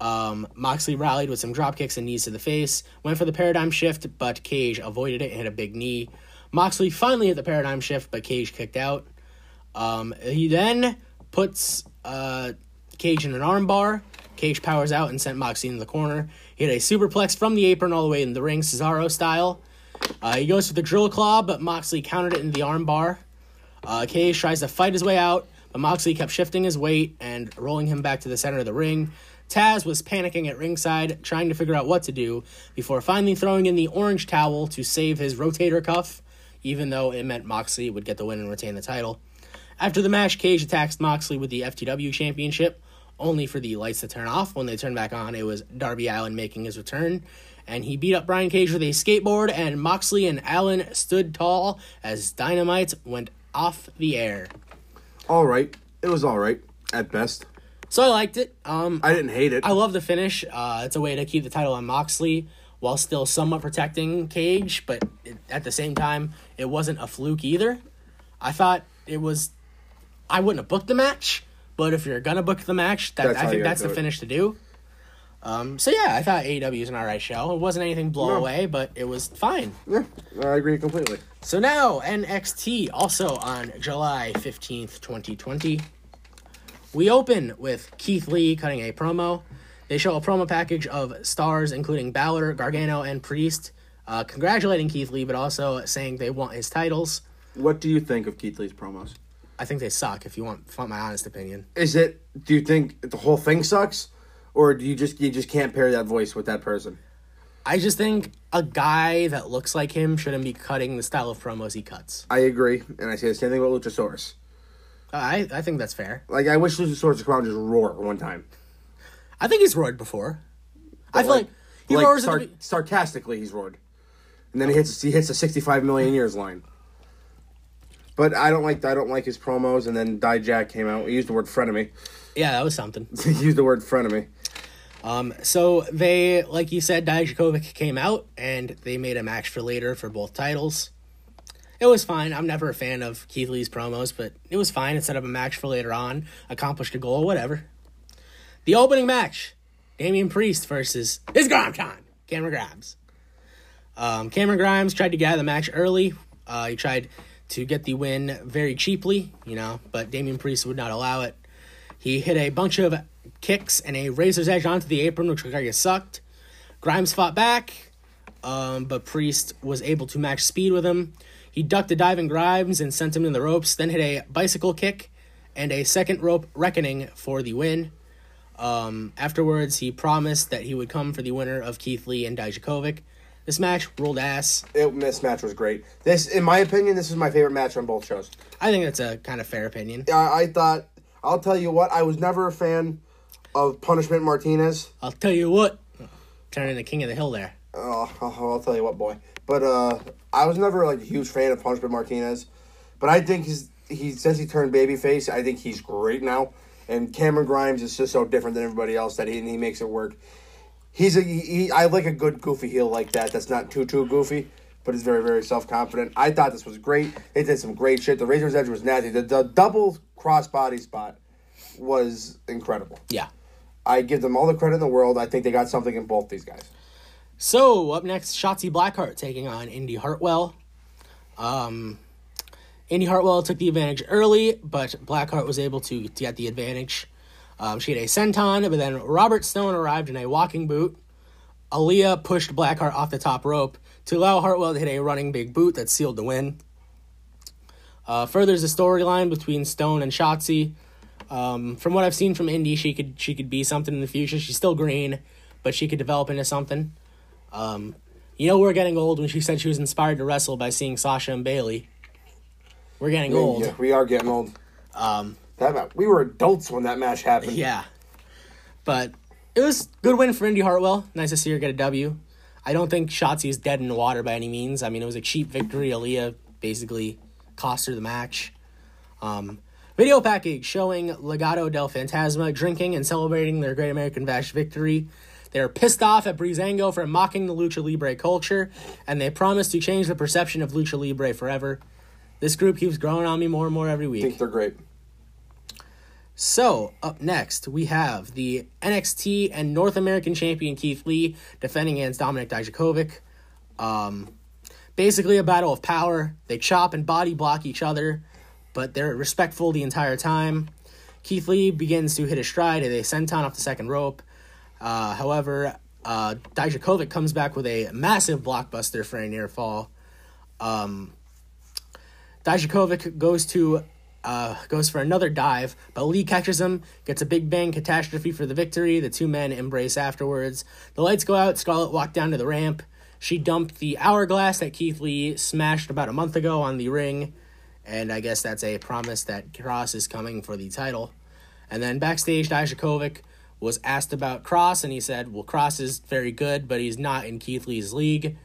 B: Um, Moxley rallied with some drop kicks and knees to the face, went for the paradigm shift, but Cage avoided it and hit a big knee. Moxley finally hit the paradigm shift, but Cage kicked out. Um, he then puts uh, Cage in an armbar. Cage powers out and sent Moxley into the corner. He hit a superplex from the apron all the way in the ring, Cesaro style. Uh, he goes for the drill claw, but Moxley countered it in the armbar. Uh, Cage tries to fight his way out, but Moxley kept shifting his weight and rolling him back to the center of the ring. Taz was panicking at ringside, trying to figure out what to do, before finally throwing in the orange towel to save his rotator cuff, even though it meant Moxley would get the win and retain the title. After the match, Cage attacks Moxley with the FTW Championship, only for the lights to turn off. When they turned back on, it was Darby Allin making his return, and he beat up Brian Cage with a skateboard, and Moxley and Allin stood tall as Dynamite went off the air.
A: All right. It was all right, at best.
B: So I liked it. Um,
A: I didn't hate it.
B: I love the finish. Uh, it's a way to keep the title on Moxley while still somewhat protecting Cage, but it, at the same time, it wasn't a fluke either. I thought it was. I wouldn't have booked the match, but if you're gonna book the match, that
A: That's
B: I think that's the
A: it.
B: finish to do. Um, so yeah, I thought AEW is an alright show. It wasn't anything blow away, but it was fine.
A: yeah, I agree completely.
B: So now NXT also on July 15th, 2020. We open with Keith Lee cutting a promo. They show a promo package of stars including Balor, Gargano, and Priest, uh, congratulating Keith Lee, but also saying they want his titles.
A: What do you think of Keith Lee's promos?
B: I think they suck. If you want, if you want my honest opinion,
A: Is it? Do you think the whole thing sucks, or do you just you just can't pair that voice with that person?
B: I just think a guy that looks like him shouldn't be cutting the style of promos he cuts.
A: I agree, and I say the same thing about Luchasaurus.
B: Uh, I I think that's fair.
A: Like I wish Luchasaurus would just roar one time.
B: I think he's roared before. I feel like, he
A: like
B: roars
A: sar-
B: at the, be-
A: sarcastically. He's roared, and then he hits he hits a sixty-five million years line. But I don't like I don't like his promos. And then Die Dijak came out. He used the word frenemy.
B: Yeah, that was something.
A: he used the word frenemy.
B: Um, so they, like you said, Dijakovic came out and they made a match for later for both titles. It was fine. I'm never a fan of Keith Lee's promos, but it was fine. It set up a match for later on, accomplished a goal, whatever. The opening match, Damian Priest versus It's Grime Time, Cameron Grimes. Um, Cameron Grimes tried to get out of the match early. Uh, he tried to get the win very cheaply, you know, but Damian Priest would not allow it. He hit a bunch of kicks and a razor's edge onto the apron, which like sucked. Grimes fought back, um, but Priest was able to match speed with him. He ducked a diving Grimes and sent him in the ropes, then hit a bicycle kick and a second rope reckoning for the win. Um, afterwards, he promised that he would come for the winner of Keith Lee and Dijakovic. This match ruled ass.
A: It, this match was great. This, in my opinion, this is my favorite match on both shows.
B: I think that's a kind of fair opinion.
A: I, I thought. I'll tell you what. I was never a fan of Punishment Martinez.
B: I'll tell you what, turning the king of the hill there.
A: Oh, I'll, I'll tell you what, boy. But uh, I was never like a huge fan of Punishment Martinez. But I think he's he since he turned babyface, I think he's great now. And Cameron Grimes is just so different than everybody else that he he makes it work. He's a he, he- I like a good goofy heel like that. That's not too too goofy, but is very very self confident. I thought this was great. They did some great shit. The Razor's Edge was nasty. The, the double crossbody spot was incredible.
B: Yeah.
A: I give them all the credit in the world. I think they got something in both these guys.
B: So up next, Shotzi Blackheart taking on Indy Hartwell. Um, Indy Hartwell took the advantage early, but Blackheart was able to, get the advantage. Um, she had a senton, but then Robert Stone arrived in a walking boot. Aaliyah pushed Blackheart off the top rope to allow Hartwell to hit a running big boot that sealed the win. Uh, furthers the storyline between Stone and Shotzi. Um, from what I've seen from Indy, she could she could be something in the future. She's still green, but she could develop into something. Um, you know, we're getting old when she said she was inspired to wrestle by seeing Sasha and Bayley. We're getting old.
A: Yeah, we are getting old.
B: Um,
A: That we were adults when that match happened.
B: yeah. But it was good win for Indy Hartwell. Nice to see her get a W. I don't think Shotzi is dead in the water by any means. I mean, it was a cheap victory. Aaliyah basically cost her the match. Um, video package showing Legado del Fantasma drinking and celebrating their Great American Bash victory. They're pissed off at Breezango for mocking the Lucha Libre culture, and they promise to change the perception of Lucha Libre forever. This group keeps growing on me more and more every week.
A: I think they're great.
B: So, up next, we have the NXT and North American champion Keith Lee defending against Dominik Dijakovic. Um, basically, a battle of power. They chop and body block each other, but they're respectful the entire time. Keith Lee begins to hit a stride and a senton off the second rope. Uh, however, uh, Dijakovic comes back with a massive blockbuster for a near fall. Um, Dijakovic goes to uh, goes for another dive, but Lee catches him, gets a big bang catastrophe for the victory. The two men embrace afterwards. The lights go out. Scarlett walked down to the ramp. She dumped the hourglass that Keith Lee smashed about a month ago on the ring, and I guess that's a promise that Cross is coming for the title. And then backstage, Dijakovic was asked about Cross, and he said, "Well, Cross is very good, but he's not in Keith Lee's league."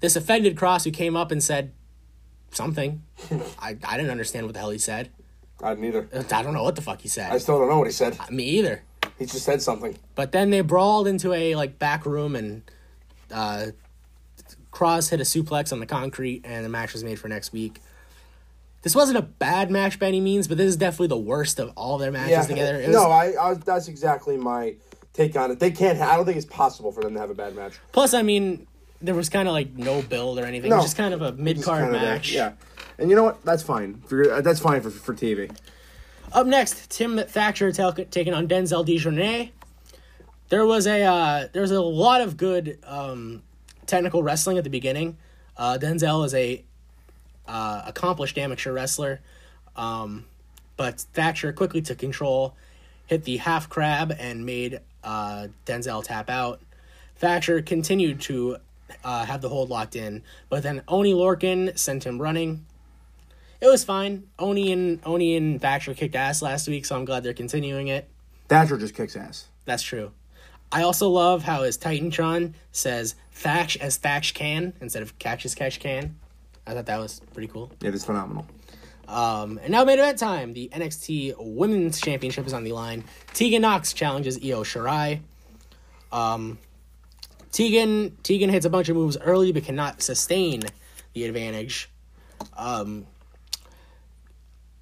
B: This offended Cross, who came up and said something. I, I didn't understand what the hell he said.
A: I didn't either.
B: I don't know what the fuck he said.
A: I still don't know what he said.
B: Me either.
A: He just said something.
B: But then they brawled into a like back room and uh, Cross hit a suplex on the concrete and the match was made for next week. This wasn't a bad match by any means, but this is definitely the worst of all their matches together. It was,
A: no, I, I. That's exactly my take on it. They can't. Ha- I don't think it's possible for them to have a bad match.
B: plus, I mean, there was kind of like no build or anything.
A: No.
B: just kind of a mid card match.
A: Yeah, and you know what? That's fine. For, uh, that's fine for for TV.
B: Up next, Tim Thatcher tel- taking on Denzel Dejournette. There was a uh, there was a lot of good um, technical wrestling at the beginning. Uh, Denzel is a uh, accomplished amateur wrestler, um, but Thatcher quickly took control, hit the half crab, and made uh, Denzel tap out. Thatcher continued to uh, have the hold locked in, but then Oney Lorcan sent him running. It was fine. Oney and Oney and Thatcher kicked ass last week, so I'm glad they're continuing it.
A: Thatcher just kicks ass.
B: That's true. I also love how his Titantron says Thatch as Thatch can instead of Catch as Catch can. I thought that was pretty cool.
A: It is phenomenal.
B: Um, and now main event time. The NXT Women's Championship is on the line. Tegan Knox challenges Io Shirai. Um, Tegan Tegan hits a bunch of moves early but cannot sustain the advantage. Um,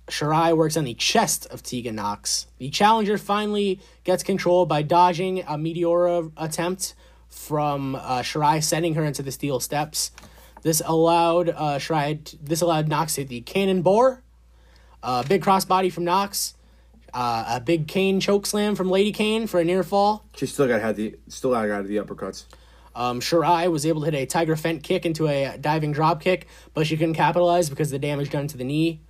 B: Shirai works on the chest of Tegan Knox. The challenger finally gets control by dodging a Meteora attempt from uh, Shirai, sending her into the steel steps. This allowed uh, this allowed Knox to hit the cannonball. A big crossbody from Knox. Uh, a big cane choke slam from Lady Kane for a near fall.
A: She still got had the still got out of the uppercuts.
B: Um, Shirai was able to hit a Tiger Feint kick into a diving drop kick, but she couldn't capitalize because of the damage done to the knee.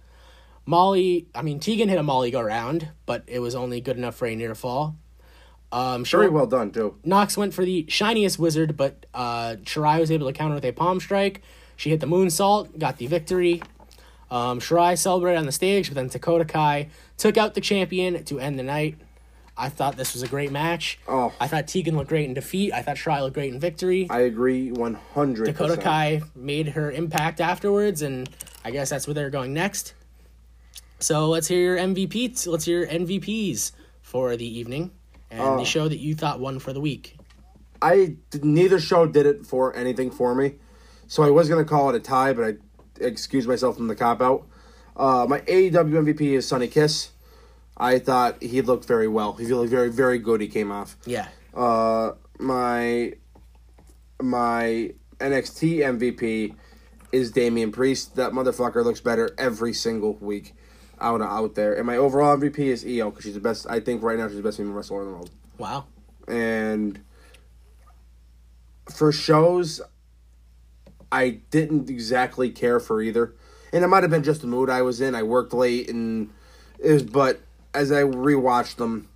B: Molly, I mean Tegan hit a Molly go round, but it was only good enough for a near fall. Um,
A: Very well done too.
B: Knox went for the shiniest wizard, but uh, Shirai was able to counter with a palm strike. She hit the moonsault, got the victory. Um, Shirai celebrated on the stage, but then Dakota Kai took out the champion to end the night. I thought this was a great match.
A: Oh.
B: I thought Tegan looked great in defeat. I thought Shirai looked great in victory.
A: I agree one hundred.
B: Dakota Kai made her impact afterwards, and I guess that's where they're going next. So let's hear your MVP. Let's hear your MVPs for the evening and the show that you thought won for the week.
A: I neither show did it for anything for me, so I was gonna call it a tie, but I excused myself from the cop out. Uh, my AEW MVP is Sonny Kiss. I thought he looked very well. He looked very very good. He came off.
B: Yeah,
A: Uh, my my NXT MVP is Damian Priest. That motherfucker looks better every single week out out there. And my overall MVP is Io because she's the best. I think right now she's the best female wrestler in the world.
B: wow.
A: And for shows, I didn't exactly care for either. And it might have been just the mood I was in. I worked late and it was, but as I rewatched them,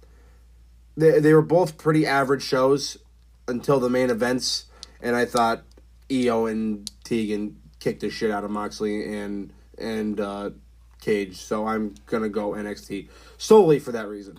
A: they they were both pretty average shows until the main events, and I thought Io and Tegan kicked the shit out of Moxley and and uh, Cage. So I'm gonna go NXT solely for that reason.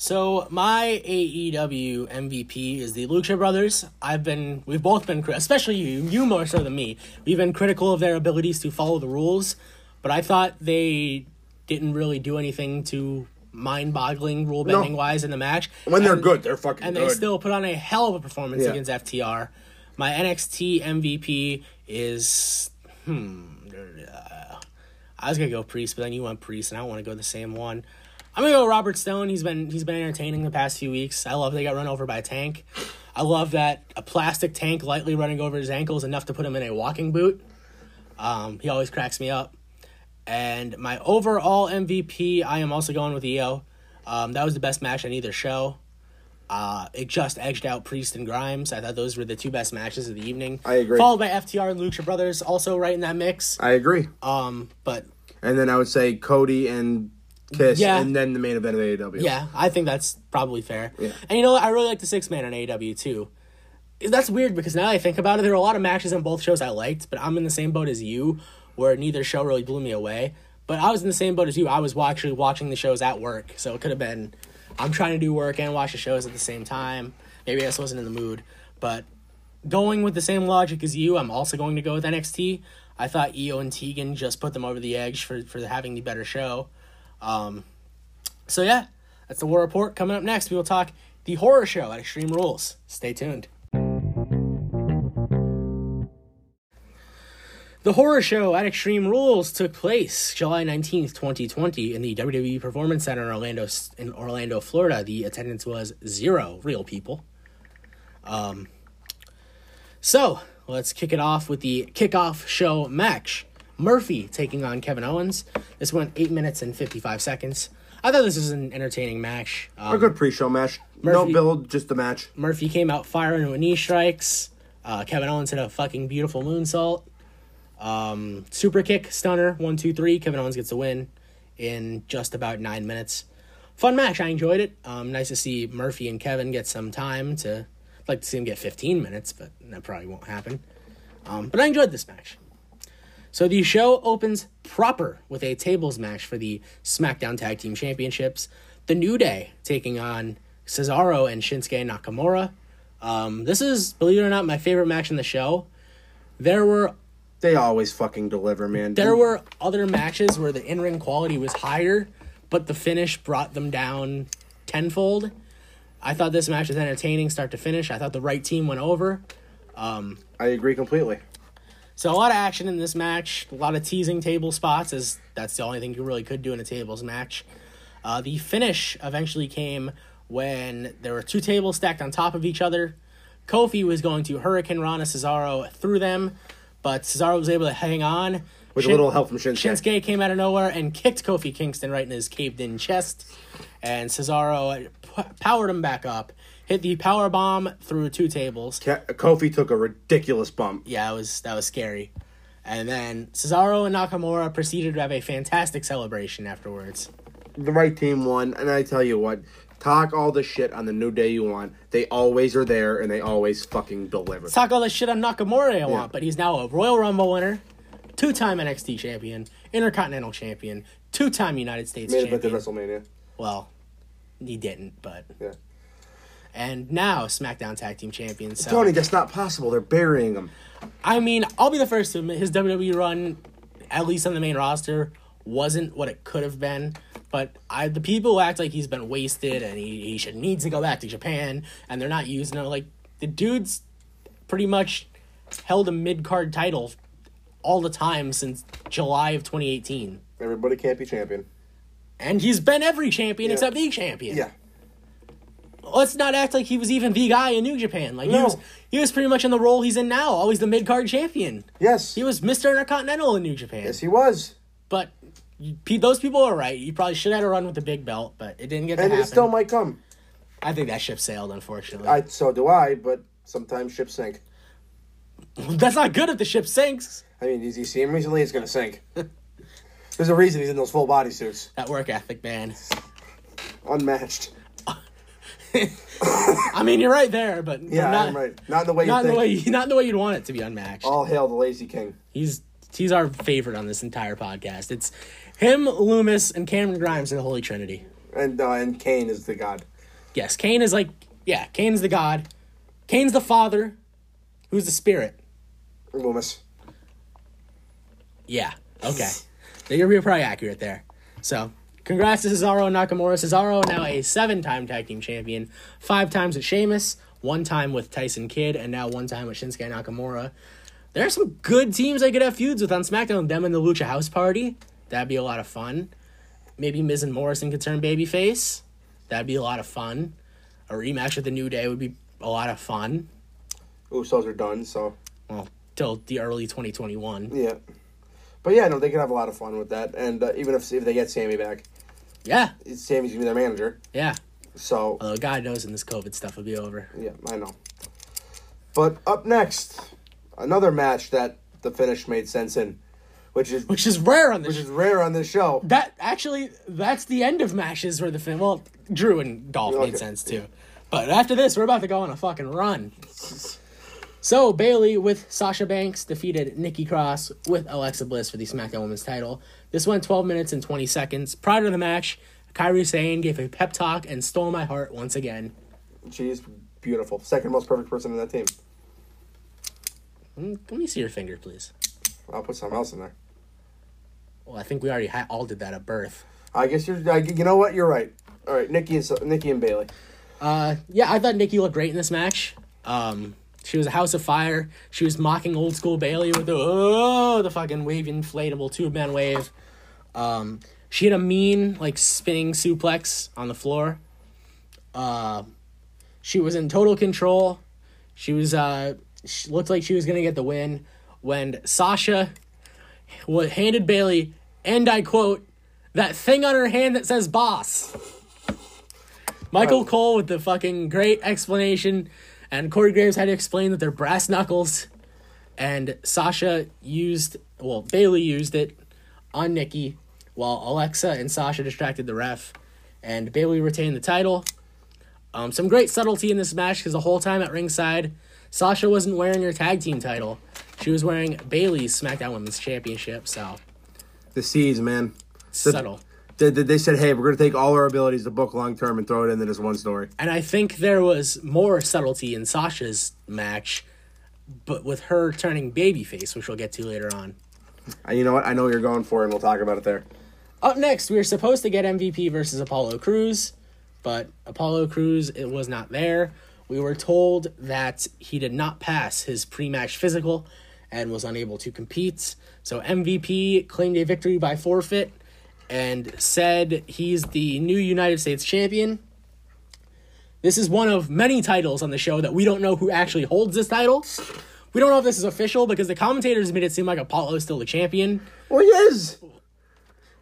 B: So my AEW MVP is the Lucha Brothers. I've been, we've both been, especially you, you more so than me. We've been critical of their abilities to follow the rules, but I thought they didn't really do anything to mind-boggling rule bending wise in the match.
A: When they're
B: And-
A: good, they're fucking
B: and
A: good.
B: they still put on a hell of a performance
A: Yeah.
B: against FTR. My NXT MVP is hmm. uh, I was gonna go Priest, but then you went Priest, and I don't want to go the same one. I'm gonna go Robert Stone. He's been he's been entertaining the past few weeks. I love they got run over by a tank. I love that a plastic tank lightly running over his ankles enough to put him in a walking boot. Um, he always cracks me up. And my overall MVP, I am also going with Io. Um, that was the best match on either show. Uh, it just edged out Priest and Grimes. I thought those were the two best matches of the evening.
A: I agree.
B: Followed by FTR and Lucha Brothers, also right in that mix.
A: I agree.
B: Um, but
A: And then I would say Cody and Kiss,
B: Yeah.
A: and then the main event of AEW.
B: yeah, I think that's probably fair.
A: Yeah.
B: And you know what? I really like the six man on AEW too. That's weird because now I think about it, there were a lot of matches on both shows I liked, but I'm in the same boat as you, where neither show really blew me away. But I was in the same boat as you. I was actually watching the shows at work, so it could have been I'm trying to do work and watch the shows at the same time. Maybe I just wasn't in the mood. But going with the same logic as you, I'm also going to go with NXT. I thought Io and Tegan just put them over the edge for, for having the better show. Um, so yeah, that's the War Report. Coming up next, we will talk the horror show at Extreme Rules. Stay tuned. The horror show at Extreme Rules took place July 19th, 2020 in the WWE Performance Center in Orlando in Orlando, Florida. The attendance was zero real people. Um so, let's kick it off with the kickoff show match. Murphy taking on Kevin Owens. This went 8 minutes and 55 seconds. I thought this was an entertaining match. Um,
A: A good pre-show match. no build, just the match.
B: Murphy came out firing with knee strikes. Uh, Kevin Owens hit a fucking beautiful moonsault. Um, super kick, stunner, one, two, three. Kevin Owens gets a win in just about nine minutes. Fun match. I enjoyed it. Um, nice to see Murphy and Kevin get some time to. Like to see him get 15 minutes, but that probably won't happen. Um, but I enjoyed this match. So the show opens proper with a tables match for the SmackDown Tag Team Championships. The New Day taking on Cesaro and Shinsuke Nakamura. Um, this is, believe it or not, my favorite match in the show. There were
A: They always fucking deliver, man.
B: there were other matches where the in ring quality was higher, but the finish brought them down tenfold. I thought this match was entertaining, start to finish. I thought the right team went over.
A: I agree completely.
B: So a lot of action in this match, a lot of teasing table spots, as that's the only thing you really could do in a tables match. Uh, the finish eventually came when there were two tables stacked on top of each other. Kofi was going to Hurricane Rana Cesaro through them, but Cesaro was able to hang on.
A: With a little help from Shinsuke.
B: Shinsuke came out of nowhere and kicked Kofi Kingston right in his caved in chest. And Cesaro p- powered him back up, hit the power bomb through two tables.
A: Ka- Kofi took a ridiculous bump.
B: Yeah, it was that was scary. And then Cesaro and Nakamura proceeded to have a fantastic celebration afterwards.
A: The right team won, and I tell you what, talk all the shit on the New Day you want. They always are there, and they always fucking deliver.
B: Talk all the shit on Nakamura I want, but he's now a Royal Rumble winner, two-time NXT champion, Intercontinental champion, two-time United States
A: Made it to. WrestleMania.
B: Well, he didn't, but
A: Yeah.
B: and now SmackDown Tag Team champion. So
A: Tony, that's not possible. They're burying him.
B: I mean, I'll be the first to admit his WWE run, at least on the main roster, wasn't what it could have been. But I, the people who act like he's been wasted and he, he should needs to go back to Japan and they're not using it, like the dude's pretty much held a mid card title all the time since July of 2018,
A: Everybody can't be champion.
B: and he's been every champion
A: Yeah.
B: except the champion.
A: Yeah.
B: let's not act like he was even the guy in New Japan. Like he
A: No.
B: was, he was pretty much in the role he's in now, always the mid card champion.
A: Yes.
B: He was Mister Intercontinental in New Japan.
A: yes, he was.
B: But those people are right. You probably should have had a run with the big belt, but it didn't get
A: And
B: happen.
A: it still might come.
B: I think that ship sailed, unfortunately.
A: I so do I, but sometimes ships sink.
B: That's not good if the ship sinks.
A: I mean, did you see him recently? It's gonna sink. There's a reason he's in those full body suits.
B: That work ethic, man.
A: Unmatched.
B: I mean, you're right there, but
A: Yeah,
B: not,
A: I'm right. Not in the way you
B: Not in
A: think.
B: the way, not in the way you'd want it to be unmatched.
A: All hail the lazy king.
B: He's he's our favorite on this entire podcast. It's him, Loomis, and Cameron Grimes are the Holy Trinity.
A: And uh, and Kane is the god.
B: Yes, Kane is like yeah, Kane's the god. Kane's the father, who's the spirit.
A: Loomis.
B: Yeah. Okay. You're, you're probably accurate there. So, congrats to Cesaro and Nakamura. Cesaro now a seven-time tag team champion, five times with Sheamus, one time with Tyson Kidd, and now one time with Shinsuke Nakamura. There are some good teams I could have feuds with on SmackDown. Them and the Lucha House Party. That'd be a lot of fun. Maybe Miz and Morrison could turn babyface. That'd be a lot of fun. A rematch with the New Day would be a lot of fun.
A: Usos are done, so
B: Well, till the early 2021.
A: yeah. But yeah, no, they could have a lot of fun with that, and uh, even if if they get Sami back,
B: Yeah,
A: Sami's gonna be their manager.
B: yeah.
A: So
B: Although God knows when this COVID stuff will be over.
A: yeah, I know. But up next, another match that the finish made sense in, which is
B: Which is rare on this.
A: which is rare on this show.
B: that actually, that's the end of matches where the fin. Well, Drew and Dolph
A: Okay.
B: made sense too. But after this, we're about to go on a fucking run. So Bayley with Sasha Banks defeated Nikki Cross with Alexa Bliss for the SmackDown Women's title. This went 12 minutes and 20 seconds. Prior to the match, Kairi Sane gave a pep talk and stole my heart once again.
A: She's beautiful. Second most perfect person in that team.
B: Mm, Let me see your finger, please.
A: I'll put something else in there.
B: Well, I think we already ha- all did that at birth.
A: I guess you're. I, you know what? You're right. All right, Nikki and Nikki and Bayley.
B: Uh, yeah, I thought Nikki looked great in this match. Um, she was a house of fire. She was mocking old school Bayley with the oh, the fucking wave inflatable tube man wave. Um, she had a mean like spinning suplex on the floor. Uh, she was in total control. She was uh, she looked like she was gonna get the win when Sasha handed Bayley, and I quote, that thing on her hand that says boss. Michael Cole with the fucking great explanation, and Corey Graves had to explain that they're brass knuckles. And Sasha used, well, Bayley used it on Nikki, while Alexa and Sasha distracted the ref, and Bayley retained the title. Um, some great subtlety in this match because the whole time at ringside, Sasha wasn't wearing her tag team title, She was wearing Bayley's SmackDown Women's Championship, so
A: The seeds, man.
B: subtle.
A: They, they, they said, hey, we're going to take all our abilities to book long term and throw it into this one story.
B: And I think there was more subtlety in Sasha's match, but with her turning babyface, which we'll get to later on.
A: Uh, you know what? I know what you're going for, and we'll talk about it there.
B: Up next, we were supposed to get MVP versus Apollo Crews, but Apollo Crews it was not there. We were told that he did not pass his pre-match physical and was unable to compete. So MVP claimed a victory by forfeit and said he's the new United States champion. This is one of many titles on the show that we don't know who actually holds this title. We don't know if this is official because the commentators made it seem like Apollo is still the champion.
A: Well, he is.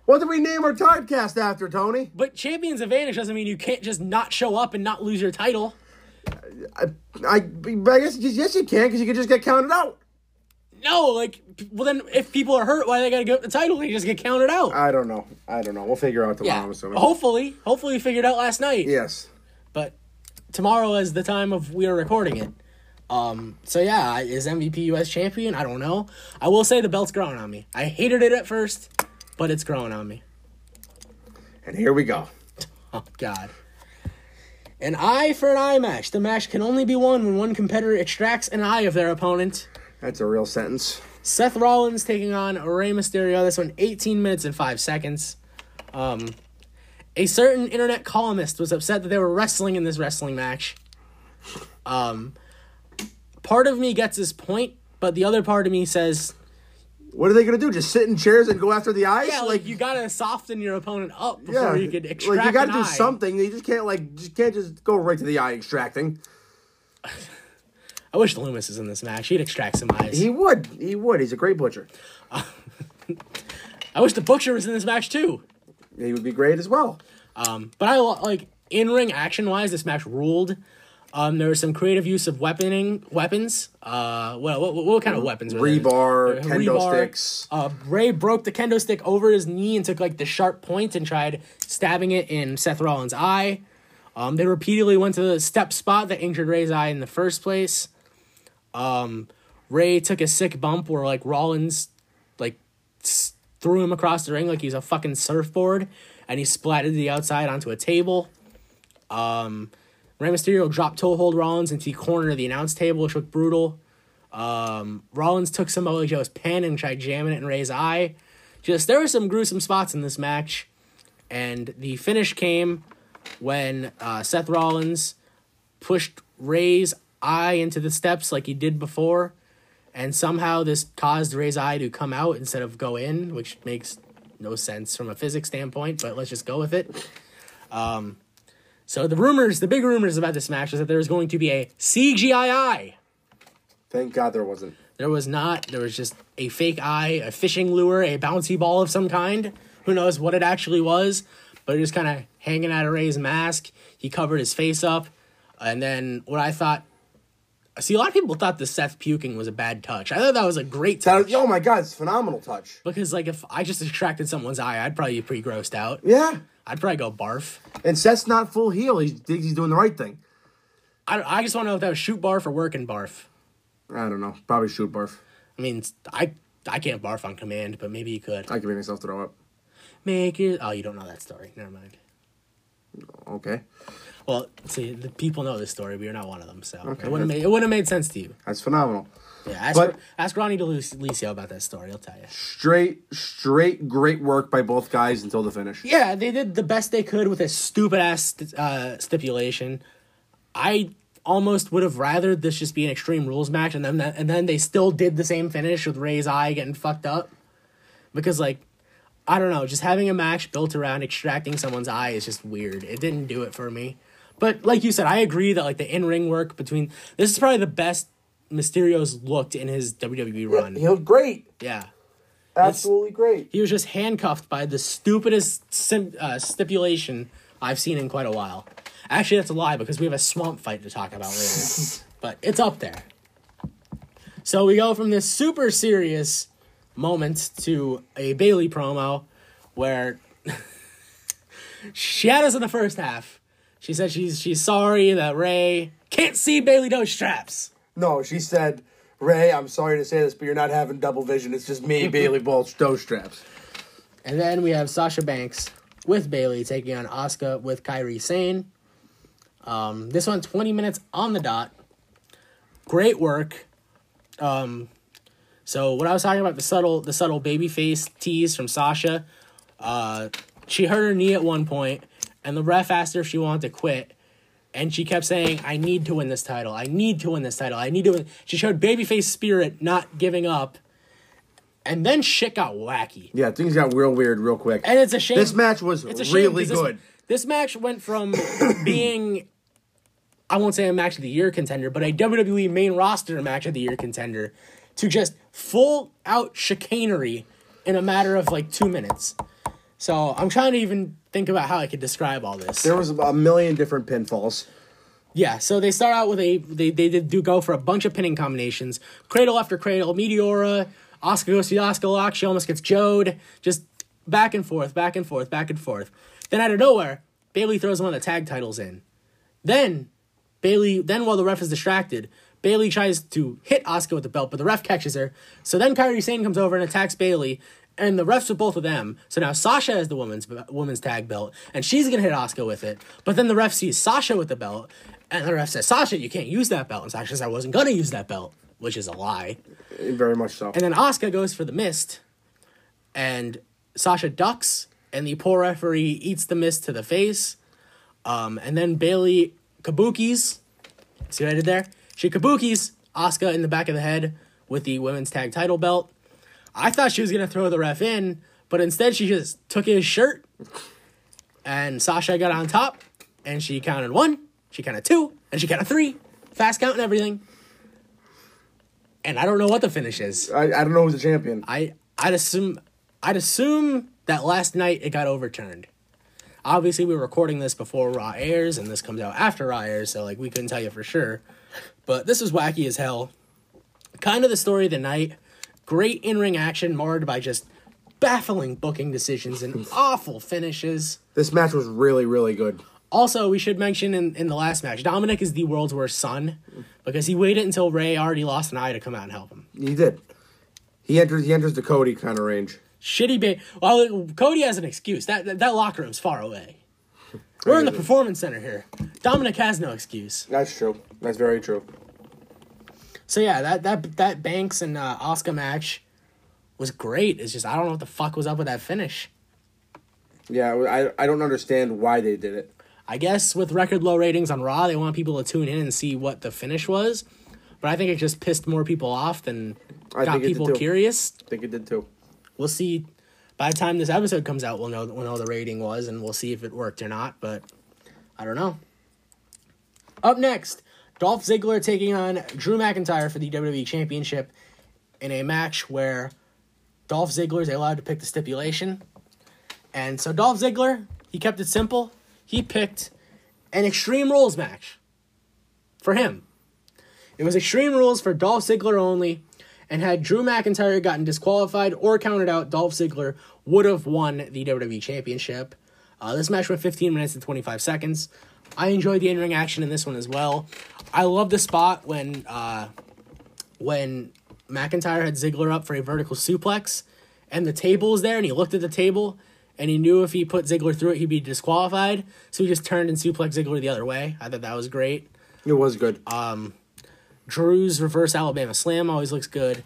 A: What did we name our podcast after, Tony?
B: But Champions Advantage doesn't mean you can't just not show up and not lose your title.
A: I, I, I guess yes, you can because you can just get counted out.
B: No, like, well then, if people are hurt, why they gotta give up the title? They just get counted out.
A: I don't know. I don't know. We'll figure out tomorrow.
B: yeah,
A: I'm assuming.
B: hopefully, hopefully we figured out last night.
A: Yes.
B: But tomorrow is the time of we are recording it. Um, so yeah, is MVP US champion? I don't know. I will say the belt's growing on me. I hated it at first, but it's growing on me.
A: And here we go.
B: Oh God. An eye for an eye match. The match can only be won when one competitor extracts an eye of their opponent.
A: That's a real sentence.
B: Seth Rollins taking on Rey Mysterio. This one 18 minutes and 5 seconds. Um, a certain internet columnist was upset that they were wrestling in this wrestling match. Um, part of me gets his point, but the other part of me says,
A: What are they gonna do? Just sit in chairs and go after the eyes?
B: yeah, like, you gotta soften your opponent up before
A: yeah,
B: you could extract
A: like you gotta
B: an
A: do
B: eye.
A: something. You just can't like just can't just go right to the eye extracting.
B: I wish Loomis is in this match. He'd extract some eyes.
A: He would. He would. He's a great butcher.
B: I wish the Butcher was in this match too.
A: He would be great as well.
B: Um, but I like in ring action wise, this match ruled. Um, there was some creative use of weaponing weapons. Uh, what what, what kind of weapons? Were?
A: Rebar,
B: Uh,
A: kendo
B: rebar.
A: sticks.
B: Uh, Rey broke the kendo stick over his knee and took like the sharp point and tried stabbing it in Seth Rollins' eye. Um, they repeatedly went to the step spot that injured Rey's eye in the first place. Um, Ray took a sick bump where like Rollins like s- threw him across the ring like he's a fucking surfboard, and he splatted the outside onto a table. Um, Rey Mysterio dropped toe hold Rollins into the corner of the announce table, which looked brutal. Um, Rollins took Samoa Joe's pen and tried jamming it in Rey's eye. Just there were some gruesome spots in this match, and the finish came when uh, Seth Rollins pushed Rey's eye into the steps like he did before, and somehow this caused Rey's eye to come out instead of go in, which makes no sense from a physics standpoint. But let's just go with it. Um, so the rumors, the big rumors about this match is that there was going to be a CGI eye.
A: Thank God there wasn't.
B: There was not. There was just a fake eye, a fishing lure, a bouncy ball of some kind. Who knows what it actually was? But it was kind of hanging out of Rey's mask. He covered his face up. And then what I thought. See, a lot of people thought the Seth puking was a bad touch. I thought that was a great touch.
A: That, oh my God, it's a phenomenal touch.
B: Because, like, if I just extracted someone's eye, I'd probably be pretty grossed out.
A: Yeah.
B: I'd probably go barf.
A: And Seth's not full heel. He thinks he's doing the right thing.
B: I, I just want to know if that was shoot barf or working barf.
A: I don't know. Probably shoot barf.
B: I mean, I I can't barf on command, but maybe you could.
A: I can make myself throw up.
B: Make it. Oh, you don't know that story. Never mind.
A: Okay.
B: Well, see, the people know this story, but you're not one of them, so
A: Okay,
B: it wouldn't
A: that's-
B: made it wouldn't have made sense to you.
A: That's phenomenal.
B: Yeah, ask
A: But-
B: ask Ronnie DeLucio about that story. He'll tell you.
A: Straight, straight, great work by both guys until the finish.
B: Yeah, they did the best they could with a stupid ass uh, stipulation. I almost would have rather this just be an Extreme Rules match, and then and then they still did the same finish with Rey's eye getting fucked up, because like. I don't know, just having a match built around extracting someone's eye is just weird. It didn't do it for me. But like you said, I agree that like the in-ring work between this is probably the best Mysterio's looked in his WWE run.
A: He looked great.
B: Yeah.
A: Absolutely great.
B: He was just handcuffed by the stupidest sim- uh, stipulation I've seen in quite a while. Actually, that's a lie because we have a swamp fight to talk about later. but it's up there. So we go from this super serious moment to a Bayley promo where she had us in the first half. She said she's she's sorry that Rey can't see Bayley those straps.
A: No, she said, Rey, I'm sorry to say this, but you're not having double vision. It's just me, Bayley Bolch, those straps.
B: And then we have Sasha Banks with Bayley taking on Asuka with Kairi Sane. Um, this one 20 minutes on the dot. Great work. Um, so what I was talking about the subtle the subtle baby face tease from Sasha. Uh, she hurt her knee at one point, and the ref asked her if she wanted to quit, and she kept saying, "I need to win this title. I need to win this title. I need to." Win. She showed babyface spirit, not giving up. And then shit got wacky.
A: Yeah, things got real weird real quick.
B: And it's a shame.
A: This match was
B: it's a shame
A: really
B: 'cause this-
A: good.
B: This, match went from being, I won't say a match of the year contender, but a WWE main roster match of the year contender, to just full out chicanery in a matter of like two minutes. So I'm trying to even think about how I could describe all this.
A: There was a million different pinfalls.
B: Yeah, so they start out with a they they did do go for a bunch of pinning combinations, cradle after cradle, Meteora, Asuka goes to the Asuka lock, she almost gets Jode, just back and forth, back and forth, back and forth. Then out of nowhere, Bayley throws one of the tag titles in. Then Bayley, then while the ref is distracted, Bayley tries to hit Asuka with the belt, but the ref catches her. So then Kairi Sane comes over and attacks Bayley, and the refs with both of them. So now Sasha has the women's women's tag belt, and she's gonna hit Asuka with it. But then the ref sees Sasha with the belt, and the ref says, "Sasha, you can't use that belt." And Sasha says, "I wasn't gonna use that belt," which is a lie.
A: Very much so.
B: And then Asuka goes for the mist, and Sasha ducks, and the poor referee eats the mist to the face. Um, and then Bayley kabukis. See what I did there? She kabukis Asuka in the back of the head with the women's tag title belt. I thought she was gonna throw the ref in, but instead she just took his shirt, and Sasha got on top, and she counted one, she counted two, and she counted three, fast count and everything. And I don't know what the finish is.
A: I, I don't know who's the champion.
B: I I'd assume I'd assume that last night it got overturned. Obviously, we were recording this before Raw airs, and this comes out after Raw airs, so like we couldn't tell you for sure. But this was wacky as hell. Kind of the story of the night. Great in ring action marred by just baffling booking decisions and awful finishes.
A: This match was really, really good.
B: Also, we should mention in, in the last match, Dominik is the world's worst son because he waited until Rey already lost an eye to come out and help him.
A: He did. He enters. He enters the Cody kind of range.
B: Shitty ba- Well, Cody has an excuse. That that, that locker room's far away. We're in the performance center here. Dominik has no excuse.
A: That's true. That's very true.
B: So yeah, that that that Banks and uh, Asuka match was great. It's just I don't know what the fuck was up with that finish.
A: Yeah, I I don't understand why they did it.
B: I guess with record low ratings on Raw, they want people to tune in and see what the finish was. But I think it just pissed more people off than
A: I
B: got people curious.
A: I think it did too.
B: We'll see. By the time this episode comes out, we'll know we'll know the rating was, and we'll see if it worked or not. But I don't know. Up next, Dolph Ziggler taking on Drew McIntyre for the WWE Championship in a match where Dolph Ziggler is allowed to pick the stipulation. And so Dolph Ziggler, he kept it simple. He picked an Extreme Rules match for him. It was Extreme Rules for Dolph Ziggler only, and had Drew McIntyre gotten disqualified or counted out, Dolph Ziggler would have won the WWE Championship. Uh, this match went 15 minutes and 25 seconds. I enjoyed the in-ring action in this one as well. I love the spot when uh, when McIntyre had Ziggler up for a vertical suplex, and the table was there, and he looked at the table, and he knew if he put Ziggler through it, he'd be disqualified. So he just turned and suplexed Ziggler the other way. I thought that was great.
A: It was good.
B: Drew's reverse Alabama slam always looks good.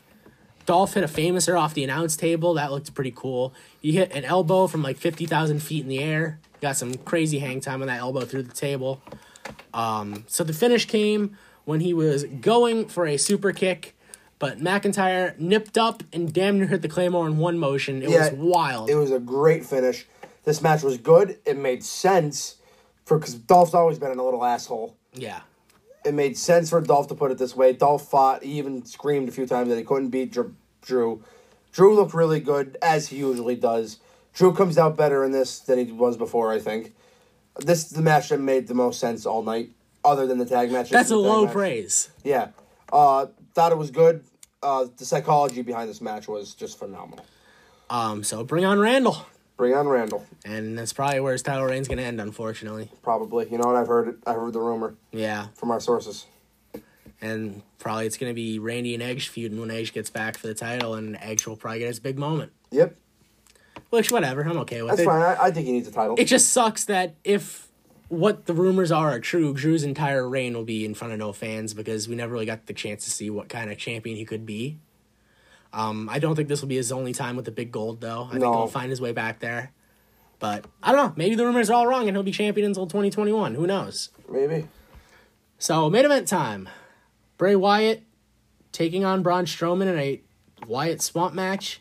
B: Dolph hit a famouser off the announce table. That looked pretty cool. He hit an elbow from like 50,000 feet in the air. Got some crazy hang time on that elbow through the table. Um, so the finish came when he was going for a super kick, but McIntyre nipped up and damn near hit the Claymore in one motion. It was wild.
A: It was a great finish. This match was good. It made sense for because Dolph's always been a little asshole.
B: yeah.
A: It made sense for Dolph to put it this way. Dolph fought. He even screamed a few times that he couldn't beat Drew. Drew looked really good as he usually does. Drew comes out better in this than he was before. I think this the match that made the most sense all night, other than the tag match.
B: That's a low
A: match.
B: praise.
A: Yeah, uh, thought it was good. Uh, the psychology behind this match was just phenomenal.
B: Um, so bring on Randall.
A: Bring on Randall.
B: And that's probably where his title reign's going to end, unfortunately.
A: Probably. You know what? I've heard it. I heard the rumor
B: Yeah.
A: from our sources.
B: And probably it's going to be Randy and Edge feuding when Edge gets back for the title, and Edge will probably get his big moment.
A: Yep,
B: Which, whatever, I'm okay with
A: that's
B: it.
A: fine. I, I think he needs a title.
B: It just sucks that if what the rumors are are true, Drew's entire reign will be in front of no fans because we never really got the chance to see what kind of champion he could be. Um, I don't think this will be his only time with the big gold, though. I think
A: No.
B: he'll find his way back there. But I don't know. Maybe the rumors are all wrong and he'll be champion until 2021. Who knows?
A: Maybe.
B: So, main event time. Bray Wyatt taking on Braun Strowman in a Wyatt Swamp match.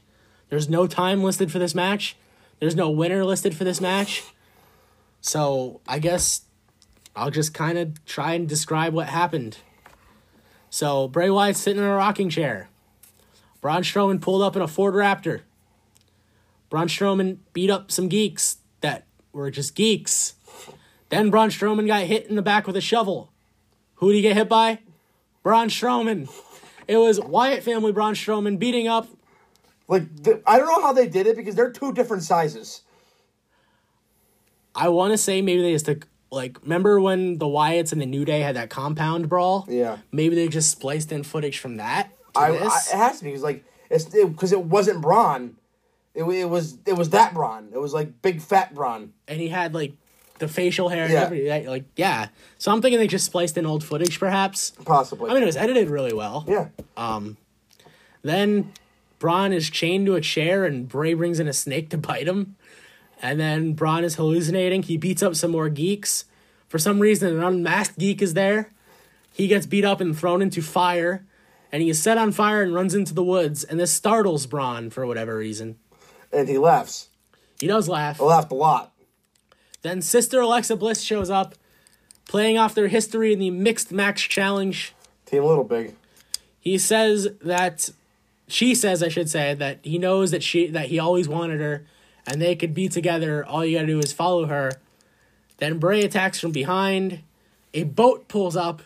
B: There's no time listed for this match. There's no winner listed for this match. So, I guess I'll just kind of try and describe what happened. So, Bray Wyatt's sitting in a rocking chair. Braun Strowman pulled up in a Ford Raptor. Braun Strowman beat up some geeks that were just geeks. Then Braun Strowman got hit in the back with a shovel. Who did he get hit by? Braun Strowman. It was Wyatt family Braun Strowman beating up.
A: Like th- I don't know how they did it because they're two different sizes.
B: I want to say maybe they just took like remember when the Wyatts and the New Day had that compound brawl?
A: Yeah.
B: Maybe they just spliced in footage from that. To
A: I, I it has to be because like it's because it, wasn't Braun. It, it was it was that Braun. It was like big fat Braun.
B: and he had like the facial hair and
A: Yeah.
B: everything. Like yeah. So I'm thinking they just spliced in old footage, perhaps.
A: Possibly.
B: I mean, it was edited really well.
A: yeah.
B: Um, then Braun is chained to a chair and Bray brings in a snake to bite him. And then Braun is hallucinating. He beats up some more geeks. For some reason, an unmasked geek is there. He gets beat up and thrown into fire. And he is set on fire and runs into the woods. And this startles Braun for whatever reason.
A: And he laughs.
B: He does laugh.
A: I laughed a lot.
B: Then Sister Alexa Bliss shows up, playing off their history in the Mixed Match Challenge.
A: Team Little Big.
B: he says that she says I should say that he knows that she that he always wanted her and they could be together. All you gotta do is follow her. Then Bray attacks from behind. A boat pulls up.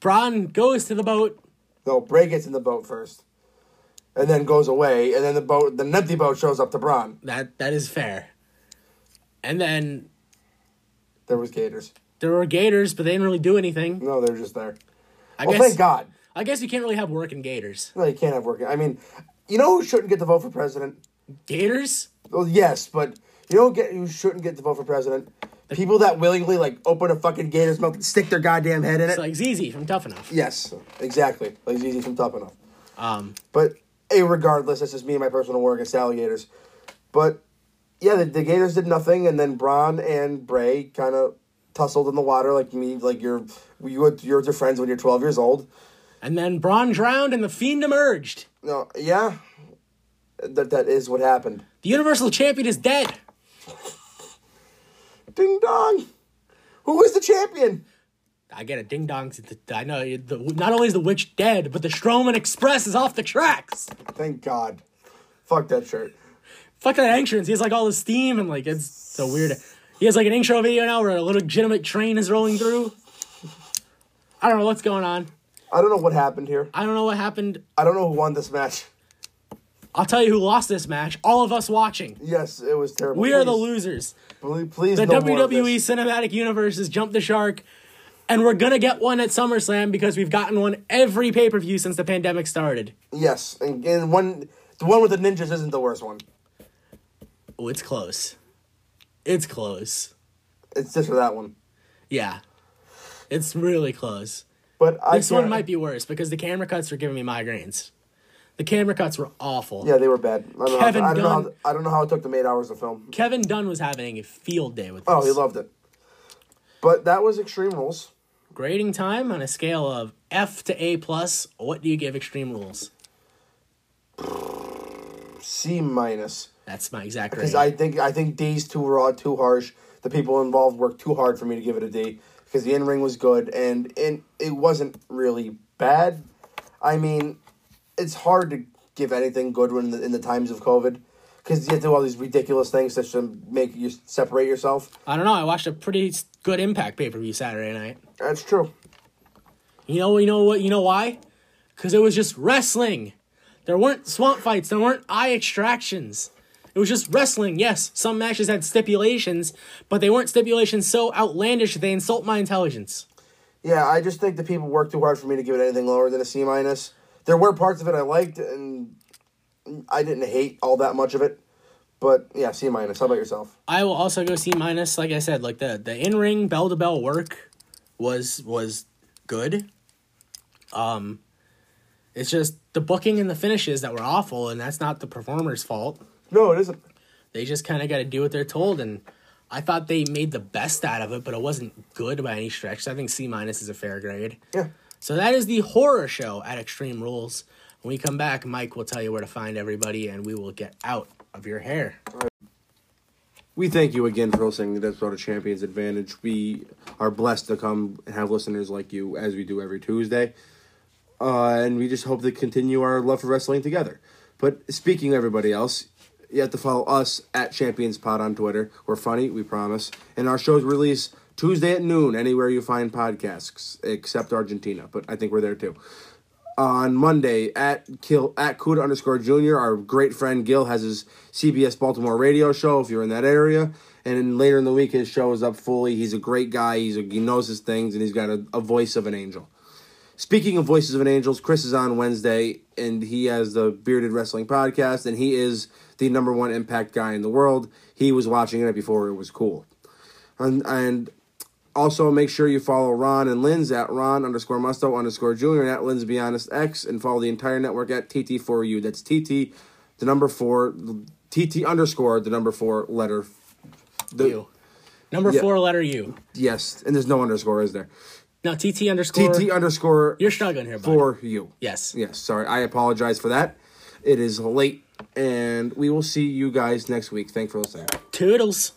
B: Braun goes to the boat.
A: No, Bray gets in the boat first, and then goes away, and then the boat, the empty boat, shows up to Braun.
B: That that is fair. And then
A: There was gators.
B: there were gators, but they didn't really do anything.
A: No, they're just there.
B: I
A: Well,
B: guess
A: thank God.
B: I guess you can't really have working gators.
A: No, you can't have working. I mean, you know who shouldn't get the vote for president?
B: Gators?
A: Well, yes, but you know who get who shouldn't get the vote for president? People that willingly like open a fucking gator's mouth and stick their goddamn head in it.
B: It's like ZZ from Tough Enough.
A: yes, exactly. Like easy from tough enough.
B: Um,
A: But a regardless, that's just me and my personal war against alligators. But yeah, the, the Gators did nothing, and then Braun and Bray kind of tussled in the water like me, like you're you with your friends when you're 12 years old.
B: And then Braun drowned and the Fiend emerged.
A: No, yeah, that that is what happened.
B: The Universal Champion is dead.
A: Ding dong. Who is the champion?
B: I get it. ding dong. I know the, not only is the witch dead, but the Strowman Express is off the tracks.
A: Thank God. Fuck that shirt.
B: Fuck that entrance. He has like all the steam and like it's so weird. He has like an intro video now where a legitimate train is rolling through. I don't know what's going on.
A: I don't know what happened here.
B: I don't know what happened.
A: I don't know who won this match.
B: I'll tell you who lost this match. All of us watching.
A: Yes, it was terrible.
B: We are the losers.
A: Please, please
B: The
A: no
B: WWE. Cinematic Universe has jumped the shark, and we're gonna get one at SummerSlam because we've gotten one every pay per view since the pandemic started.
A: Yes, and, and one the one with the ninjas isn't the worst one.
B: Oh, it's close. It's close.
A: It's just for that one.
B: Yeah, it's really close.
A: But I
B: This one might be worse because the camera cuts were giving me migraines. The camera cuts were awful.
A: Yeah, they were bad. I don't,
B: Kevin
A: know, I, don't know how,
B: Dunn-
A: I don't know how it took them eight hours to film.
B: Kevin Dunn was having a field day with oh, this.
A: Oh, he loved it. But that was Extreme Rules.
B: Grading time on a scale of F to A plus. What do you give Extreme Rules?
A: C minus.
B: That's my exact
A: grade.
B: Because.
A: I think I think D's too raw, too harsh. The people involved worked too hard for me to give it a D. Because the in ring was good and and it wasn't really bad. I mean, it's hard to give anything good when in the, in the times of COVID. Because you have to do all these ridiculous things just to make you separate yourself.
B: I don't know. I watched a pretty good Impact pay per view Saturday night.
A: That's true.
B: You know, you know what? You know why? Because it was just wrestling. There weren't swamp fights. There weren't eye extractions. It was just wrestling. Yes, some matches had stipulations, but they weren't stipulations so outlandish that they insult my intelligence.
A: Yeah, I just think the people worked too hard for me to give it anything lower than a C minus. There were parts of it I liked, and I didn't hate all that much of it. But yeah, C minus. How about yourself?
B: I will also go C minus. Like I said, like the the in ring bell to bell work was was good. Um, it's just the booking and the finishes that were awful, and that's not the performer's fault.
A: No, it isn't.
B: They just kind of got to do what they're told, and I thought they made the best out of it, but it wasn't good by any stretch. So I think C minus is a fair grade.
A: Yeah.
B: So that is the horror show at Extreme Rules. When we come back, Mike will tell you where to find everybody, and we will get out of your hair.
A: We thank you again for listening to this episode of Champions Advantage. We are blessed to come and have listeners like you as we do every Tuesday. Uh, and we just hope to continue our love for wrestling together. But speaking of everybody else, you have to follow us at Champions Pod on Twitter. We're funny, we promise. And our shows release Tuesday at noon anywhere you find podcasts, except Argentina. But I think we're there too. On Monday at Kill at Kuda underscore Junior, our great friend Gil has his CBS Baltimore radio show. If you're in that area, and then later in the week his show is up fully. He's a great guy. He's a, he knows his things, and he's got a, a voice of an angel. Speaking of Voices of an Angels, Chris is on Wednesday, and he has the Bearded Wrestling Podcast, and he is the number one Impact guy in the world. He was watching it before it was cool. And, and also make sure you follow Ron and Lynn's at Ron underscore Musto underscore Junior and at Lynn's Be Honest X, and follow the entire network at TT4U. That's TT, the number four, TT underscore, the number four letter. The,
B: U. Number
A: Yeah.
B: four, letter U.
A: Yes, and there's no underscore, is there?
B: No, TT underscore.
A: TT underscore
B: You're struggling here, bud.
A: for you.
B: Yes.
A: Yes, sorry. I apologize for that. It is late, and we will see you guys next week. Thanks for listening.
B: Toodles.